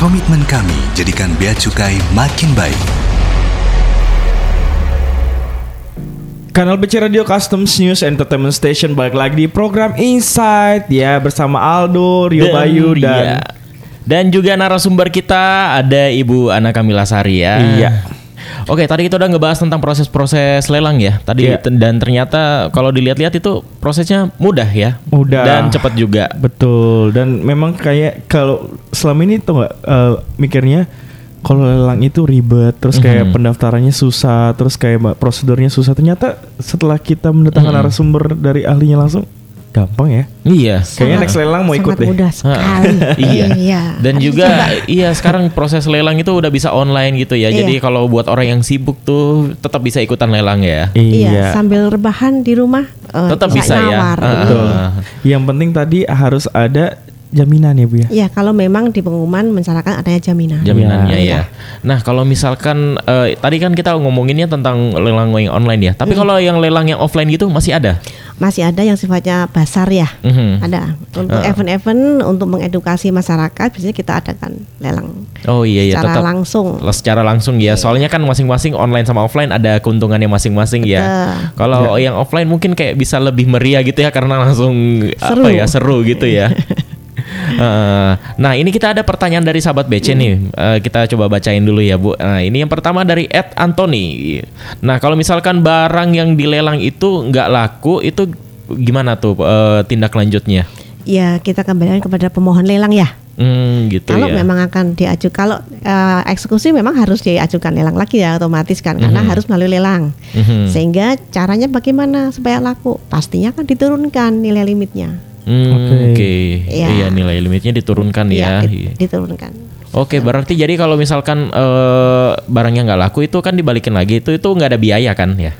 Komitmen kami jadikan Bea Cukai makin baik. Kanal BC Radio Customs News Entertainment Station balik lagi di program Insight ya bersama Aldo, Rio Bayu dan Ria. dan juga narasumber kita ada Ibu Ana Kamila Sari ya. Iya. Oke, tadi kita udah ngebahas tentang proses-proses lelang ya. Tadi Iya. dan ternyata kalau dilihat-lihat itu prosesnya mudah ya. Mudah. dan cepat juga. betul dan memang kayak kalau selama ini tuh nggak eh, mikirnya kalau lelang itu ribet terus kayak Mhm. pendaftarannya susah terus kayak prosedurnya susah ternyata setelah kita mendatangkan Mhm. narasumber dari ahlinya langsung gampang ya Iya. kayaknya next lelang mau ikut Sangat deh mudah sekali. iya. Dan Harus juga coba. iya sekarang proses lelang itu udah bisa online gitu ya. Iya. Jadi kalau buat orang yang sibuk tuh tetap bisa ikutan lelang ya. Iya, sambil rebahan di rumah eh, Tetap bisa ya. nawar. Ah, Betul. Yang penting tadi harus ada jaminan ya Bu ya. Iya, kalau memang di pengumuman mensyaratkan adanya jaminan. jaminannya Iya. ya. Nah kalau misalkan eh, tadi kan kita ngomonginnya tentang lelang yang online ya. Hmm. Tapi kalau yang lelang yang offline gitu masih ada. Masih ada yang sifatnya basar ya. Mhm. Ada. Untuk Ah. event-event untuk mengedukasi masyarakat biasanya kita adakan lelang Oh iya iya secara tetap langsung. Iya. secara langsung ya. Soalnya kan masing-masing online sama offline ada keuntungannya masing-masing ya. Kalau yang offline mungkin kayak bisa lebih meriah gitu ya karena langsung Seru. apa ya seru gitu ya. Eh, nah ini kita ada pertanyaan dari sahabat BC nih Eh, kita coba bacain dulu ya Bu. Nah ini yang pertama dari Ed Anthony. Nah kalau misalkan barang yang dilelang itu nggak laku itu gimana tuh eh, tindak lanjutnya? Ya, kita kembalikan kepada pemohon lelang ya. Hmm gitu kalau ya. memang akan diajukan kalau eh, eksekusi memang harus diajukan lelang lagi ya otomatis kan karena Mhm. harus melalui lelang. Mhm. Sehingga caranya bagaimana supaya laku? Pastinya kan diturunkan nilai limitnya. Hmm, Oke. Iya. iya nilai limitnya diturunkan ya. Iya, Iya. di- diturunkan. Oke, berarti jadi kalau misalkan eh, barangnya nggak laku itu kan dibalikin lagi itu itu nggak ada biaya kan ya?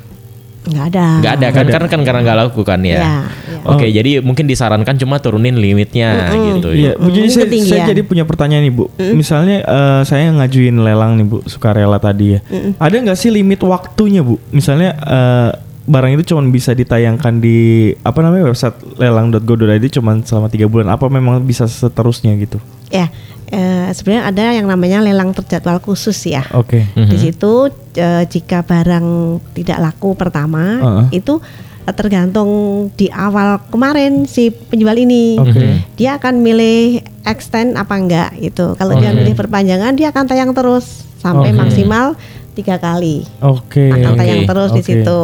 Nggak ada. Nggak ada kan karena kan karena nggak laku kan ya. Iya, iya. Oke, jadi mungkin disarankan cuma turunin limitnya gitu. Iya, Bu, Mm, jadi itu saya, saya ya. jadi punya pertanyaan nih Bu. Misalnya eh, saya ngajuin lelang nih Bu, sukarela tadi ya. Ada nggak sih limit waktunya Bu? Misalnya eh, barang itu cuma bisa ditayangkan di apa namanya website lelang.go.id cuma selama tiga bulan. Apa memang bisa seterusnya gitu? Ya, eh, sebenarnya ada yang namanya lelang terjadwal khusus ya. Oke. Mhm. Di situ eh, jika barang tidak laku pertama Heeh. itu eh, tergantung di awal kemarin si penjual ini Oke. dia akan milih extend apa enggak gitu. Kalau dia Oke. milih perpanjangan dia akan tayang terus sampai Oke. maksimal tiga kali Oke. akan tayang Oke, terus di oke. situ.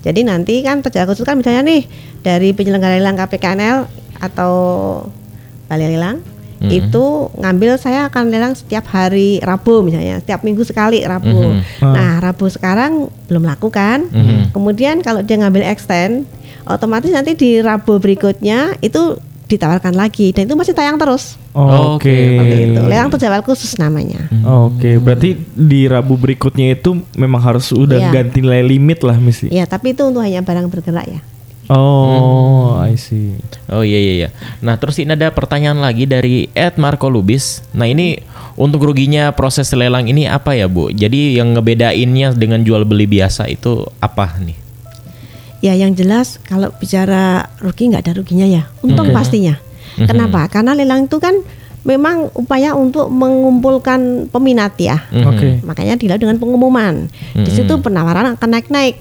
Jadi nanti kan terjaga khusus kan misalnya nih dari penyelenggara lelang KPKNL atau balai lelang Mhm. itu ngambil saya akan lelang setiap hari Rabu misalnya, setiap minggu sekali Rabu. Mhm. Nah Rabu sekarang belum laku kan. Mhm. Kemudian kalau dia ngambil extend, otomatis nanti di Rabu berikutnya itu ditawarkan lagi dan itu masih tayang terus. Oke. Seperti itu. Lelang terjawab khusus namanya. Oke, berarti di Rabu berikutnya itu memang harus udah Iya. ganti nilai limit lah mesti. Ya, tapi itu untuk hanya barang bergerak ya. Oh, I see. Oh iya iya iya. Nah, terus ini ada pertanyaan lagi dari Ed Marco Lubis. Nah, ini untuk ruginya proses lelang ini apa ya, Bu? Jadi yang ngebedainnya dengan jual beli biasa itu apa nih? Ya yang jelas kalau bicara rugi nggak ada ruginya ya, untung Oke. pastinya. Mhm. Kenapa? Karena lelang itu kan memang upaya untuk mengumpulkan peminat ya. Mhm. Oke. Makanya dilakukan dengan pengumuman. Di Mhm. situ penawaran akan naik-naik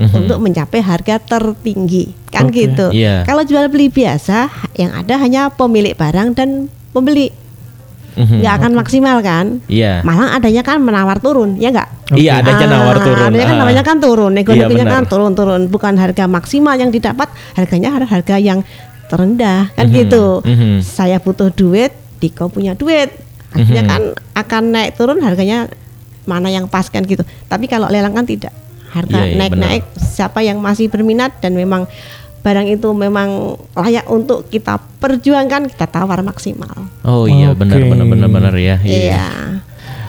Mhm. untuk mencapai harga tertinggi, kan Oke. gitu. Iya. Kalau jual beli biasa, yang ada hanya pemilik barang dan pembeli, Mhm. nggak akan maksimal kan? Iya. Malah adanya kan menawar turun, ya nggak? Iya, adanya Ah, nawar turun. Adanya kan Ah. namanya kan turun, nego-negonya benar. kan turun-turun, bukan harga maksimal yang didapat, harganya harga harga yang terendah kan Mhm, gitu. mhm. Saya butuh duit, Diko punya duit, artinya Mhm. kan akan naik turun harganya mana yang pas kan gitu. Tapi kalau lelang kan tidak, harga Iya, iya, naik-naik. Siapa yang masih berminat dan memang barang itu memang layak untuk kita perjuangkan, kita tawar maksimal. Oh iya, Oke. benar benar benar benar ya. Iya.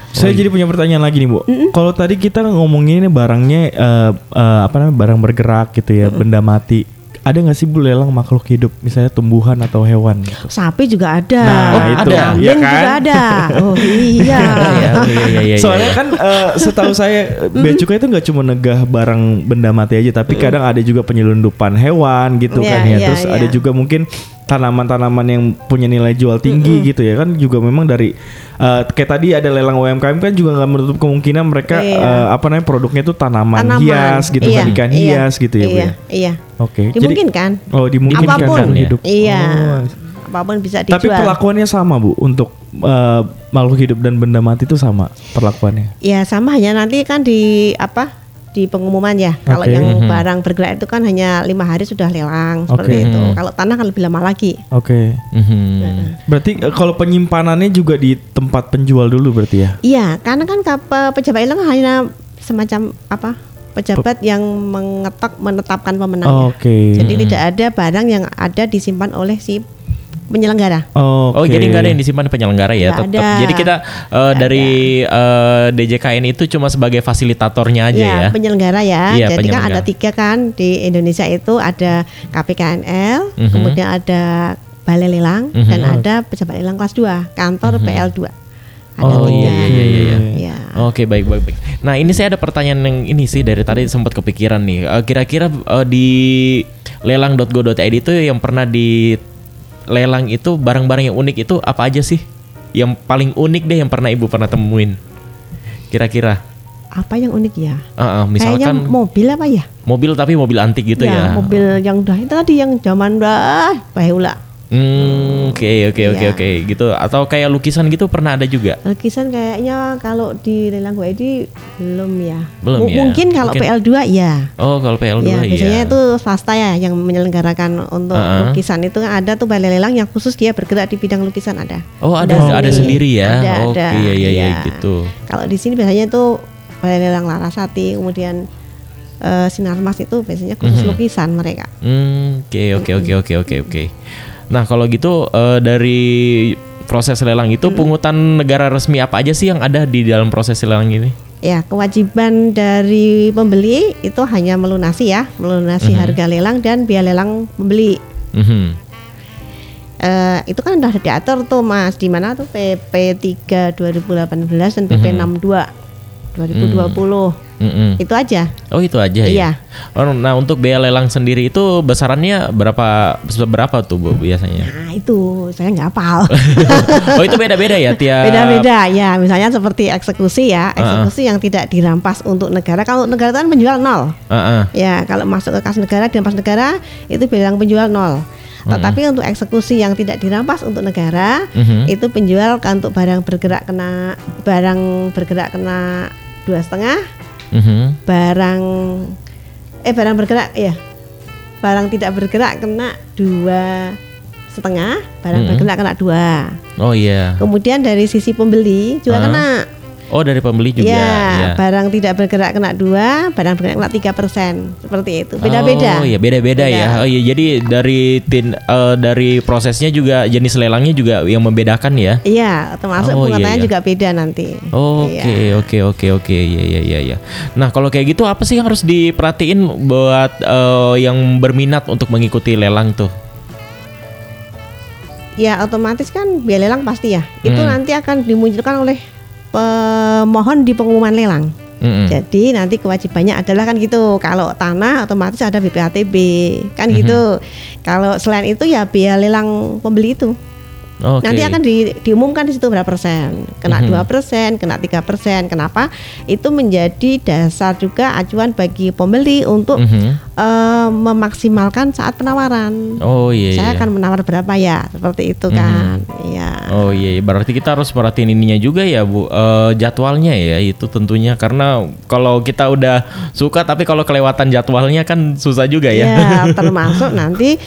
Saya jadi punya pertanyaan lagi nih, Bu. Kalau tadi kita ngomongin ini barangnya eh, eh, apa namanya? barang bergerak gitu ya, benda mati. Ada nggak sih Bu lelang makhluk hidup, misalnya tumbuhan atau hewan gitu? Sapi juga ada. Nah, Oh, itu. ada. Iya Kambing kan? juga ada. Oh iya. Iya, oh, iya, iya, iya, Soalnya iya. kan eh, setahu saya bea cukai itu nggak cuma negah barang benda mati aja, tapi kadang ada juga penyelundupan hewan gitu Iya, kan ya. iya, Terus iya. ada juga mungkin tanaman-tanaman yang punya nilai jual tinggi gitu ya kan juga memang dari eh, kayak tadi ada lelang UMKM kan juga nggak menutup kemungkinan mereka Iya. eh, apa namanya produknya itu tanaman, Tanaman. hias gitu Iya, kan ikan iya, hias gitu ya Bu Iya, ya. iya. Oke. Jadi Dimungkinkan. oh dimungkinkan Apa pun. kan hidup. Iya. Oh, Apa pun bisa dijual. tapi perlakuannya sama Bu untuk eh, makhluk hidup dan benda mati itu sama perlakuannya. Ya sama hanya nanti kan di apa di pengumuman ya. Kalau yang Mhm. barang bergerak itu kan hanya lima hari sudah lelang seperti itu. Mhm. Kalau tanah kan lebih lama lagi. Oke. Mhm. Berarti eh, kalau penyimpanannya juga di tempat penjual dulu berarti ya? Iya, karena kan kap- pejabat lelang hanya semacam apa pejabat yang mengetok menetapkan pemenangnya. Oke. Jadi tidak ada barang yang ada disimpan oleh si penyelenggara. Oke. Oh jadi nggak ada yang disimpan penyelenggara ya Nggak tetap. ada. Jadi kita eh, dari eh, DJKN itu cuma sebagai fasilitatornya aja Ya, ya. penyelenggara ya. Iya, Jadi kan penyelenggara. ada tiga kan di Indonesia itu ada KPKNL, Mhm. kemudian ada Balai Lelang Mhm. dan ada pejabat lelang kelas 2, kantor PL2. Ada Oh tiga. iya iya iya iya. Iya. Oke baik baik baik. Nah ini saya ada pertanyaan yang ini sih dari tadi sempat kepikiran nih. Eh, Kira-kira eh, di lelang.go.id itu yang pernah di lelang itu barang-barang yang unik itu apa aja sih? Yang paling unik deh yang pernah ibu pernah temuin. Kira-kira. Apa yang unik ya? Ah, Kayaknya misalkan mobil apa ya? mobil tapi mobil antik gitu ya. mobil yang udah itu tadi yang zaman udah bahula. Hmm, oke oke oke Iya. oke gitu. Atau kayak lukisan gitu pernah ada juga. Lukisan kayaknya kalau di lelang ini belum ya. Belum Mu- ya? Mungkin kalau Mungkin. PL2 ya. Oh kalau PL2 Ya, ya. biasanya itu swasta ya yang menyelenggarakan untuk Uh-uh. lukisan itu ada tuh balai lelang yang khusus dia bergerak di bidang lukisan ada. Oh ada Ada ada, sendiri. ya. Ada, Oke ada, iya iya iya iya. gitu. Kalau di sini biasanya itu balai lelang Larasati, kemudian eh, Sinarmas itu biasanya khusus Mhm. lukisan mereka. Hmm, oke oke oke oke oke oke. Nah kalau gitu eh, dari proses lelang itu pungutan negara resmi apa aja sih yang ada di dalam proses lelang ini? Ya, kewajiban dari pembeli itu hanya melunasi ya, melunasi Mhm. harga lelang dan biaya lelang pembeli. Mhm. Eh, itu kan udah diatur tuh Mas, di mana tuh PP 3 2018 dan PP Mhm. 62 2020. Mm-mm. Itu aja. Oh itu aja Iya. ya. Oh, nah untuk biaya lelang sendiri itu besarannya berapa berapa tuh bu biasanya? Nah itu saya nggak hafal. oh itu beda-beda ya tiap. Beda-beda ya. Misalnya seperti eksekusi ya, eksekusi yang tidak dirampas untuk negara. Kalau negara kan penjual nol. Heeh. Ya kalau masuk ke kas negara dirampas negara itu bilang penjual nol. Tetapi untuk eksekusi yang tidak dirampas untuk negara Mhm. itu penjual kan untuk barang bergerak kena barang bergerak kena dua setengah, Mhm. barang eh barang bergerak ya barang tidak bergerak kena dua setengah, barang Mhm. bergerak kena dua. Oh iya. Kemudian dari sisi pembeli juga Ah, kena. Oh dari pembeli juga. ya, ya. barang tidak bergerak kena dua, barang bergerak kena tiga persen, seperti itu. Beda-beda. Oh iya beda-beda Beda. ya. Oh iya jadi dari tin eh, dari prosesnya juga jenis lelangnya juga yang membedakan ya. Iya, termasuk Oh, iya, iya. juga beda nanti. Oke Iya. oke oke oke ya ya ya ya. Nah kalau kayak gitu apa sih yang harus diperhatiin buat eh, yang berminat untuk mengikuti lelang tuh? Ya, otomatis kan biaya lelang pasti ya. Itu Hmm. nanti akan dimunculkan oleh pemohon di pengumuman lelang. Mm-mm. Jadi nanti kewajibannya adalah kan gitu. Kalau tanah otomatis ada BPHTB, kan Mhm. gitu. Kalau selain itu ya biaya lelang pembeli itu. Oke. Nanti akan di- diumumkan di situ berapa persen, kena Mhm. dua persen, kena tiga persen. Kenapa? Itu menjadi dasar juga acuan bagi pembeli untuk Mhm. eh, memaksimalkan saat penawaran. Oh iya Saya iya. akan menawar berapa ya, seperti itu Mhm. kan. Iya. Oh iya, iya. berarti kita harus perhatiin ininya juga ya bu, Eh, jadwalnya ya itu tentunya karena kalau kita udah suka tapi kalau kelewatan jadwalnya kan susah juga ya. Ya, termasuk nanti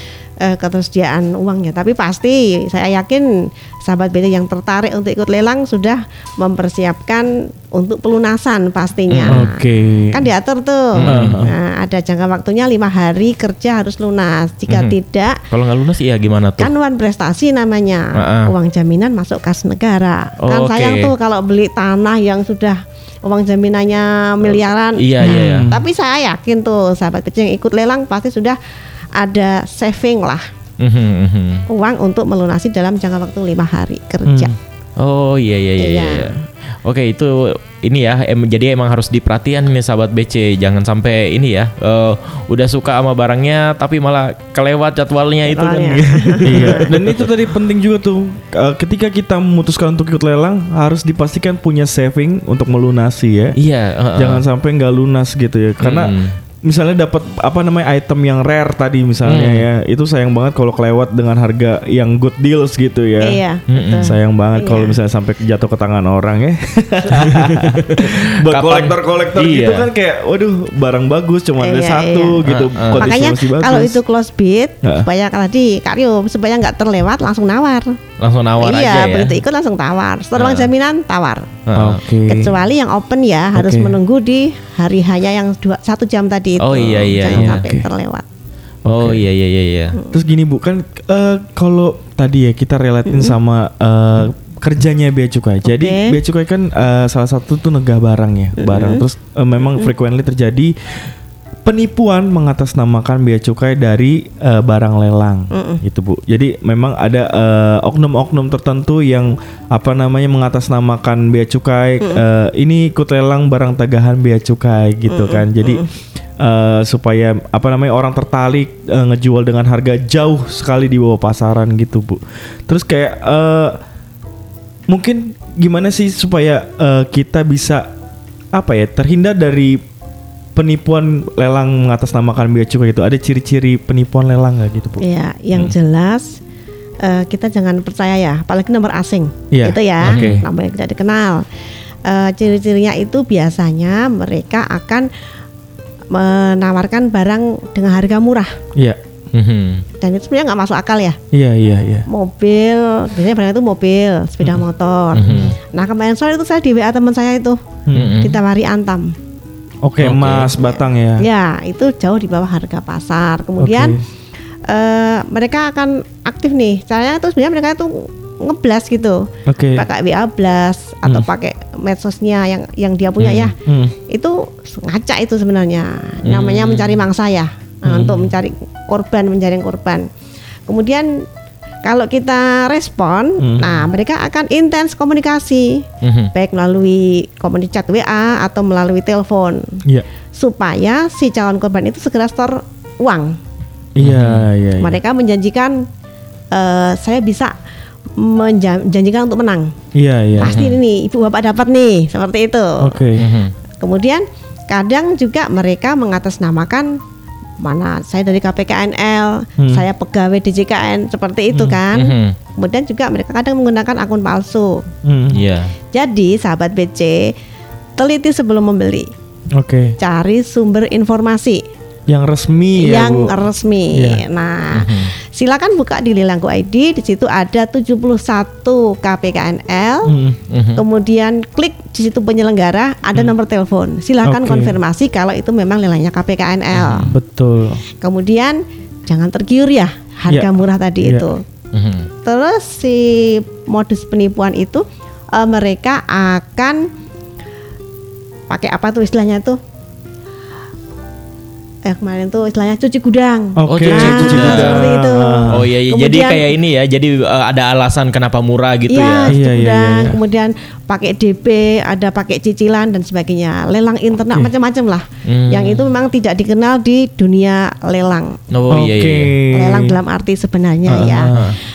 eh, ketersediaan uangnya. Tapi pasti saya yakin sahabat BT yang tertarik untuk ikut lelang sudah mempersiapkan untuk pelunasan pastinya. Oke. Kan diatur tuh. Nah, ada jangka waktunya lima hari kerja harus lunas. Jika Mhm. tidak Kalau nggak lunas iya gimana tuh? kan wan prestasi namanya ah. uang jaminan masuk kas negara Oh, kan oke. sayang tuh kalau beli tanah yang sudah uang jaminannya miliaran Iya iya iya. tapi saya yakin tuh sahabat kecil yang ikut lelang pasti sudah ada saving lah Mhm, mhm. uang untuk melunasi dalam jangka waktu lima hari kerja. Oh iya iya iya. Iya. iya. Oke itu ini ya em, jadi emang harus diperhatikan nih sahabat BC jangan sampai ini ya eh, udah suka sama barangnya tapi malah kelewat jadwalnya itu kan. Iya. Dan itu tadi penting juga tuh. eh, ketika kita memutuskan untuk ikut lelang harus dipastikan punya saving untuk melunasi ya. Iya. heeh. Jangan sampai nggak lunas gitu ya. Karena Mm. Misalnya dapat apa namanya item yang rare tadi misalnya Hmm. ya. Itu sayang banget kalau kelewat dengan harga yang good deals gitu ya. Iya, Mm-mm. betul. Sayang banget kalau Iya. misalnya sampai jatuh ke tangan orang ya. Buat kolektor-kolektor Iya. gitu kan kayak waduh barang bagus cuma ada Iya, satu iya. gitu. Ah. kondisinya Makanya kalau itu close bid Heeh. supaya tadi Kak Rio supaya nggak terlewat langsung nawar. Langsung nawar iya, aja ya. begitu ikut langsung tawar. Setelah Ah. jaminan tawar. Heeh. Oke. Kecuali yang open ya harus menunggu di hari hanya yang dua satu jam tadi itu. Oh, iya, iya, Jangan iya. sampai Oke. terlewat. Oh iya iya iya iya. Terus gini bu kan eh, kalau tadi ya kita relatin sama eh, kerjanya bea cukai. Jadi Oke. bea cukai kan eh, salah satu tuh negah barang ya, barang. Terus eh, memang frequently terjadi penipuan mengatasnamakan bea cukai dari eh, barang lelang, gitu bu. Jadi memang ada eh, oknum-oknum tertentu yang apa namanya mengatasnamakan bea cukai. eh, ini ikut lelang barang tagahan bea cukai gitu kan. Jadi eh, supaya apa namanya orang tertarik eh, ngejual dengan harga jauh sekali di bawah pasaran gitu bu. Terus kayak eh, mungkin gimana sih supaya eh, kita bisa apa ya terhindar dari penipuan lelang mengatasnamakan bea cukai itu ada ciri-ciri penipuan lelang nggak gitu bu? Iya, yang jelas eh, kita jangan percaya ya, apalagi nomor asing. Iya, Itu ya, oke. nomor yang tidak dikenal. Eh, ciri-cirinya itu biasanya mereka akan menawarkan barang dengan harga murah Iya, Mhm. dan itu sebenarnya nggak masuk akal ya. iya iya iya. Mobil, biasanya barang itu mobil, sepeda motor. Nah kemarin sore itu saya di WA teman saya itu Mhm. ditawari antam. Oke, Oke. emas batang ya. Ya itu jauh di bawah harga pasar. Kemudian eh, mereka akan aktif nih. Caranya itu sebenarnya mereka itu ngeblas gitu. Oke. Pakai WA blast atau pakai medsosnya yang yang dia punya ya. Hmm. Itu ngaca itu sebenarnya. Namanya mencari mangsa ya. Nah, Untuk mencari korban, mencari korban. Kemudian Kalau kita respon, Hmm. nah mereka akan intens komunikasi, Mhm. baik melalui komunikasi chat WA atau melalui telepon, Iya. supaya si calon korban itu segera store uang. Iya, iya. iya. Mereka menjanjikan eh, saya bisa menjanjikan untuk menang. Iya, iya. Pasti ini nih, ibu bapak dapat nih, seperti itu. Oke. Mhm. Kemudian kadang juga mereka mengatasnamakan mana saya dari KPKNL, Hmm. saya pegawai DJKN seperti itu kan. Mhm. Kemudian juga mereka kadang menggunakan akun palsu. Hmm. Iya. Jadi sahabat BC teliti sebelum membeli, Oke. cari sumber informasi Yang resmi ya, yang Bu. resmi. Iya. Nah, silakan buka di Lelangku ID, di situ ada 71 KPKNL. Hmm. Mhm. Kemudian klik di situ penyelenggara, ada nomor telepon. Silakan Oke. konfirmasi kalau itu memang lelangnya KPKNL. Betul. Kemudian jangan tergiur ya harga Ya. murah tadi Ya. itu. Mhm. Terus si modus penipuan itu eh, mereka akan pakai apa tuh istilahnya tuh? Eh kemarin tuh istilahnya cuci gudang. Oke, cuci Nah, gudang. seperti itu. Oh iya, iya. jadi Kemudian- kayak ini ya. Jadi eh, ada alasan kenapa murah gitu Iya, ya. cuci Iya, iya, gudang. iya, iya. Kemudian pakai DP, ada pakai cicilan dan sebagainya. Lelang internet macam-macam lah. Hmm. Yang itu memang tidak dikenal di dunia lelang. Oh iya iya. Oke. iya. Lelang dalam arti sebenarnya ya.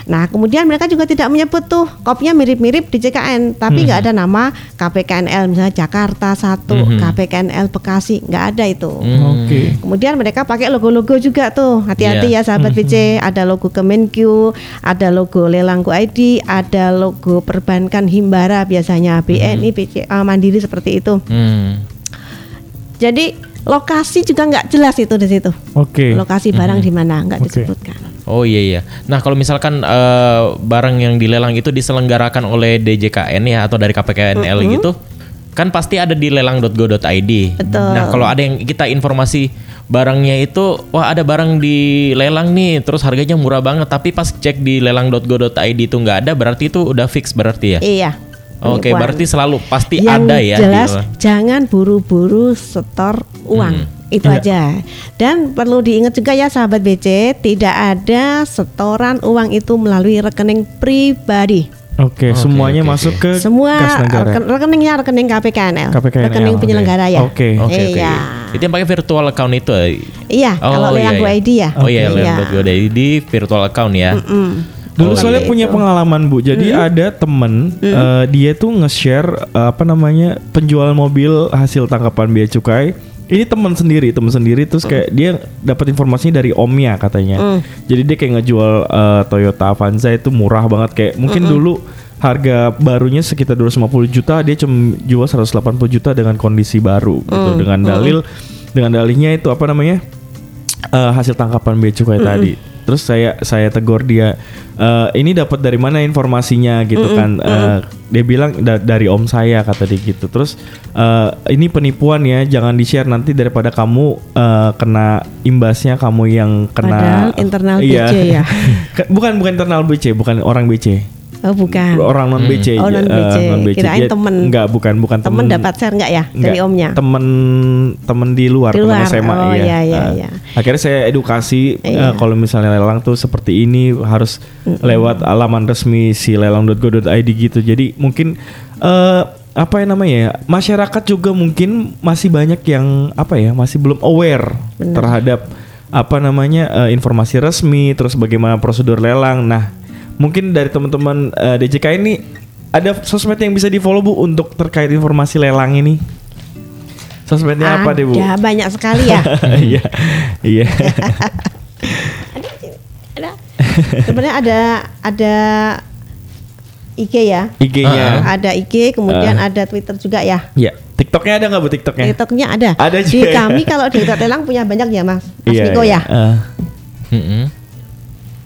Nah, kemudian mereka juga tidak menyebut tuh kopinya mirip-mirip di JKN, tapi Hmm. nggak ada nama KPKNL misalnya Jakarta satu, Mhm. KPKNL Bekasi, nggak ada itu. Hmm. Oke. Kemudian mereka pakai logo-logo juga tuh. Hati-hati Iya. ya sahabat BC, ada logo Kemenq, ada logo Lelangku ID, ada logo perbankan Himbara biasanya BNI, BCA Mandiri seperti itu. Hmm. Jadi lokasi juga nggak jelas itu di situ. Oke. Lokasi barang di mana nggak Oke. disebutkan. Oh iya iya. Nah kalau misalkan eh, barang yang dilelang itu diselenggarakan oleh DJKN ya atau dari KPKNL gitu, kan pasti ada di lelang.go.id. Betul. Nah kalau ada yang kita informasi barangnya itu, wah ada barang di lelang nih, terus harganya murah banget, tapi pas cek di lelang.go.id itu nggak ada, berarti itu udah fix berarti ya? Iya. Oke, penipuan. berarti selalu pasti yang ada ya. jelas lelang. jangan buru-buru setor uang itu Iya. aja dan perlu diingat juga ya sahabat BC tidak ada setoran uang itu melalui rekening pribadi Oke, Oke, semuanya oke, masuk oke. ke semua kas negara. reken- rekeningnya rekening KPKNL, KPKNL, rekening oke. penyelenggara ya Oke. Oke oke. iya Itu yang pakai virtual account itu. eh? iya Oh, kalau iya, yang iya. ID ya Oh iya, Iya. lelang.go.id virtual account ya. Dulu Oh, soalnya iya. punya pengalaman Bu. Jadi ada temen eh, dia tuh nge-share eh, apa namanya penjual mobil hasil tangkapan bea cukai. Ini teman sendiri, teman sendiri terus kayak dia dapat informasinya dari omnya katanya. Jadi dia kayak ngejual eh, Toyota Avanza itu murah banget. Kayak mungkin dulu harga barunya sekitar 250 juta, dia cuma jual 180 juta dengan kondisi baru gitu. Dengan dalil dengan dalihnya itu apa namanya? eh, hasil tangkapan bea cukai tadi. Terus saya saya tegur dia, "Eh, ini dapat dari mana informasinya gitu kan? Eh, dia bilang "Da- dari om saya kata dia gitu. Terus eh, ini penipuan ya, jangan di share nanti daripada kamu eh, kena imbasnya kamu yang kena. Padahal internal Iya. BC ya. Bukan bukan internal BC, bukan orang BC. Oh bukan Orang non BC. Oh, non eh, BC. non-BC. Kirain temen. Enggak, bukan bukan temen temen. dapat share nggak ya dari Enggak, omnya Temen temen di luar, Di temen luar, SMA oh, iya, iya, Eh, iya. Akhirnya saya edukasi eh, Iya. kalau misalnya lelang tuh seperti ini harus lewat alaman resmi si lelang.go.id gitu. Jadi mungkin eh apa yang namanya ya masyarakat juga mungkin masih banyak yang apa ya masih belum aware terhadap apa namanya eh, informasi resmi terus bagaimana prosedur lelang. Nah mungkin dari teman-teman eh, DJK ini ada sosmed yang bisa di follow bu untuk terkait informasi lelang ini. Sosmednya apa deh bu? ada banyak sekali ya Iya, iya. ada sebenarnya ada ada IG ya IG-nya. ada IG kemudian ada Twitter juga ya Iya. TikToknya ada nggak bu TikToknya? TikToknya ada Ada di juga. kami kalau di Kota Telang punya banyak ya mas Mas Iya, Niko iya. ya Eh, Mm-mm.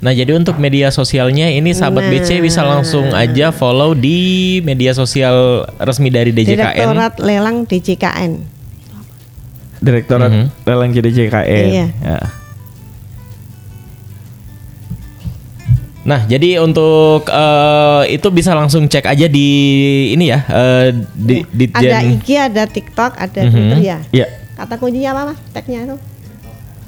Nah jadi untuk media sosialnya ini sahabat Nah. BC bisa langsung aja follow di media sosial resmi dari DJKN. Direktorat Lelang DJKN Direktorat Mhm. Lelang JDJKN. Iya. Ya. Nah jadi untuk eh, itu bisa langsung cek aja di ini ya eh, di, di ada IG ada TikTok ada Mhm. Twitter ya Iya. kata kuncinya apa mas tagnya itu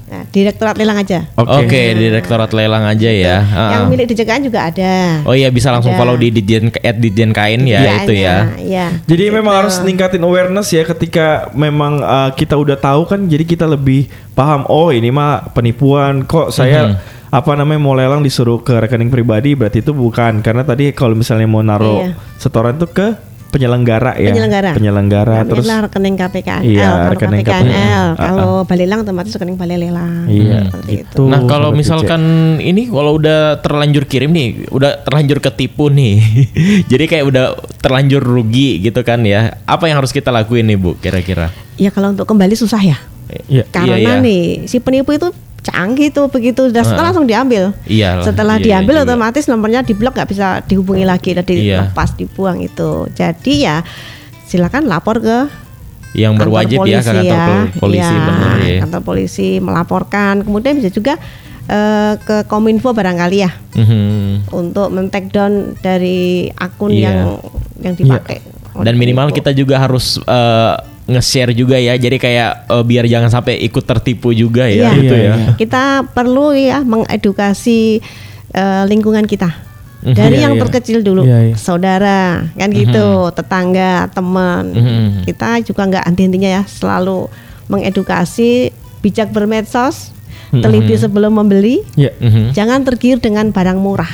Nah, direktorat lelang aja. Oke, direktorat lelang aja ya. Yang Ah. milik DJKN juga ada. Oh iya bisa langsung Ada. follow di Ditjen at Ditjen Kain ya Iya, itu ya. Iya. Jadi memang harus ningkatin awareness ya ketika memang uh, kita udah tahu kan jadi kita lebih paham oh ini mah penipuan kok saya Mhm. apa namanya mau lelang disuruh ke rekening pribadi berarti itu bukan karena tadi kalau misalnya mau naruh Iya. setoran tuh ke penyelenggara ya Penyelenggara. penyelenggara Nah, terus rekening KPKNL. Iya, kalau rekening KPKNL, KPKNL. kalau balai lelang otomatis rekening balai lelang. Iya, Seperti itu. gitu. Nah kalau misalkan ini kalau udah terlanjur kirim nih, udah terlanjur ketipu nih, jadi kayak udah terlanjur rugi gitu kan ya. Apa yang harus kita lakuin nih bu kira-kira? Ya kalau untuk kembali susah ya. Iya. Karena iya. nih si penipu itu canggih tuh begitu udah setelah langsung diambil. Iya. Setelah iya, diambil iya otomatis nomornya diblok nggak bisa dihubungi lagi, udah Iya. dilepas dibuang itu. Jadi ya silakan lapor ke yang berwajib ya ke kantor pol- polisi Iya, bener ya. kantor polisi melaporkan. Kemudian bisa juga eh, ke Kominfo barangkali ya Mhm. untuk men-take down dari akun Iya. yang yang dipakai. oleh Dan minimal kita juga harus eh, nge-share juga ya. Jadi kayak eh, biar jangan sampai ikut tertipu juga ya Iya. gitu Iya, ya. iya. kita perlu ya mengedukasi eh, lingkungan kita Mhm. dari Iya, yang iya. terkecil dulu Iya, iya. saudara kan gitu tetangga teman Mhm. kita juga nggak henti-hentinya ya selalu mengedukasi bijak bermedsos teliti sebelum membeli Ya. Mhm. jangan tergiur dengan barang murah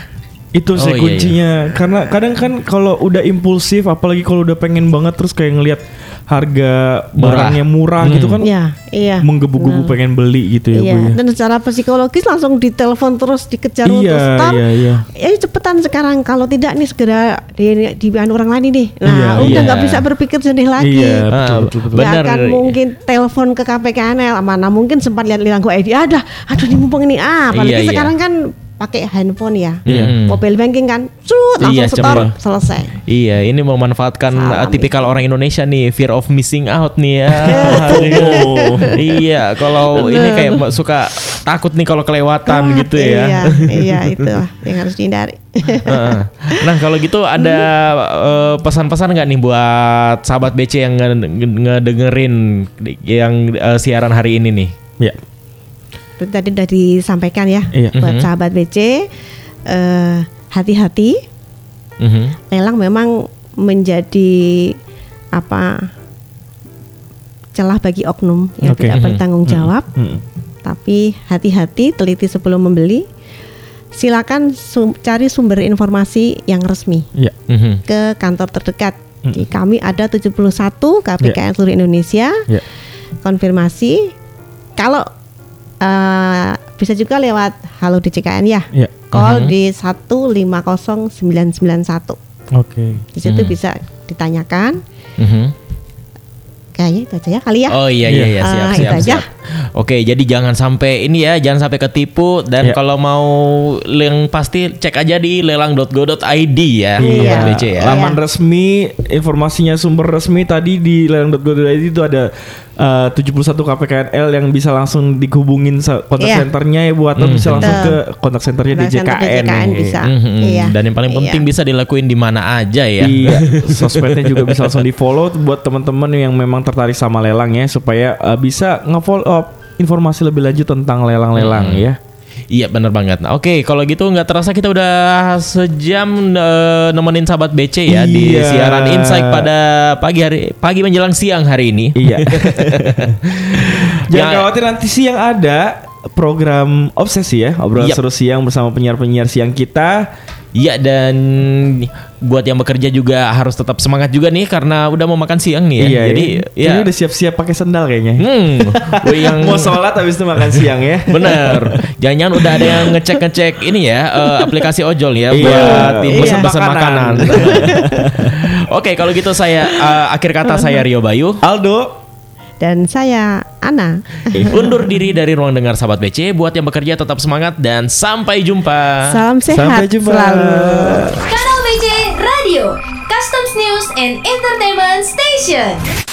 Itu Oh, sih iya, kuncinya karena kadang kan kalau udah impulsif apalagi kalau udah pengen banget terus kayak ngelihat harga barangnya murah gitu kan ya iya menggebu-gebu pengen beli gitu ya Iya, Bu ya. dan secara psikologis langsung ditelepon terus dikejar untuk Iya, stop. iya, iya. Ya cepetan sekarang kalau tidak nih segera di di anu orang lain ini. Nah, Iya, udah iya. nggak bisa berpikir jernih lagi. Iya, betul, Ah, betul, betul. Nggak Benar. akan mungkin telepon ke KPKNL mana mungkin sempat lihat lihat gue ID ada aduh ini mumpung ini ah apalagi Iya, iya. sekarang kan pakai handphone ya Iya. mobile banking kan cut langsung Iya, setor selesai Iya, ini memanfaatkan Salam tipikal orang Indonesia nih, fear of missing out nih ya. Aduh. iya, kalau ini kayak suka takut nih kalau kelewatan gitu ya. iya iya itu yang harus dihindari Heeh. nah, kalau gitu ada uh, pesan-pesan nggak nih buat sahabat BC yang nge- nge- ngedengerin yang uh, siaran hari ini nih? Ya. Seperti tadi sudah disampaikan ya Iya. buat Mhm. sahabat BC eh, hati-hati Mhm. lelang memang menjadi apa celah bagi oknum yang Oke. tidak Mhm. bertanggung jawab Mm. tapi hati-hati teliti sebelum membeli silakan sum- cari sumber informasi yang resmi Ya. Mhm. ke kantor terdekat di kami ada 71 KPKN seluruh Indonesia Ya. konfirmasi kalau eh, bisa juga lewat Halo DCKN ya Ya. call di 150991 Oke. di situ bisa ditanyakan Mhm. kayaknya itu aja ya kali ya Oh iya iya iya siap Ah, siap itu aja. siap. Oke, jadi jangan sampai ini ya, jangan sampai ketipu dan Iya. kalau mau yang pasti cek aja di lelang.go.id ya, Iya. Sobat BC ya. Laman resmi, informasinya sumber resmi tadi di lelang.go.id itu ada uh, 71 KPKNL yang bisa langsung dihubungin kontak Iya. senternya ya buat atau Hmm. bisa langsung ke kontak senternya DJKN. DJKN nih. bisa. Mhm. Iya. Dan yang paling penting Iya. bisa dilakuin di mana aja ya. Iya, sosmednya juga bisa langsung di follow buat teman-teman yang memang tertarik sama lelang ya supaya uh, bisa nge-follow up informasi lebih lanjut tentang lelang-lelang Hmm. ya. Iya bener banget. Nah, Oke kalau gitu nggak terasa kita udah sejam eh, nemenin sahabat BC ya di Iya. siaran Insight pada pagi hari pagi menjelang siang hari ini. Iya. Jangan Ya. khawatir nanti siang ada program obsesi ya, obrolan Yap. seru siang bersama penyiar-penyiar siang kita. Iya dan buat yang bekerja juga harus tetap semangat juga nih karena udah mau makan siang nih ya. Iya, Jadi Ini ya. udah siap-siap pakai sendal kayaknya. Hmm, yang Mau sholat habis itu makan siang ya. Bener, jangan-jangan udah ada yang ngecek-ngecek ini ya eh, aplikasi ojol ya Iya, buat iya. pesan-pesan Makanan. makanan. Oke, kalau gitu saya eh, akhir kata saya Rio Bayu. Aldo, dan saya Ana Undur diri dari ruang dengar sahabat BC buat yang bekerja tetap semangat dan sampai jumpa. salam sehat sampai jumpa. selalu Kanal BC Radio, Customs News and Entertainment Station.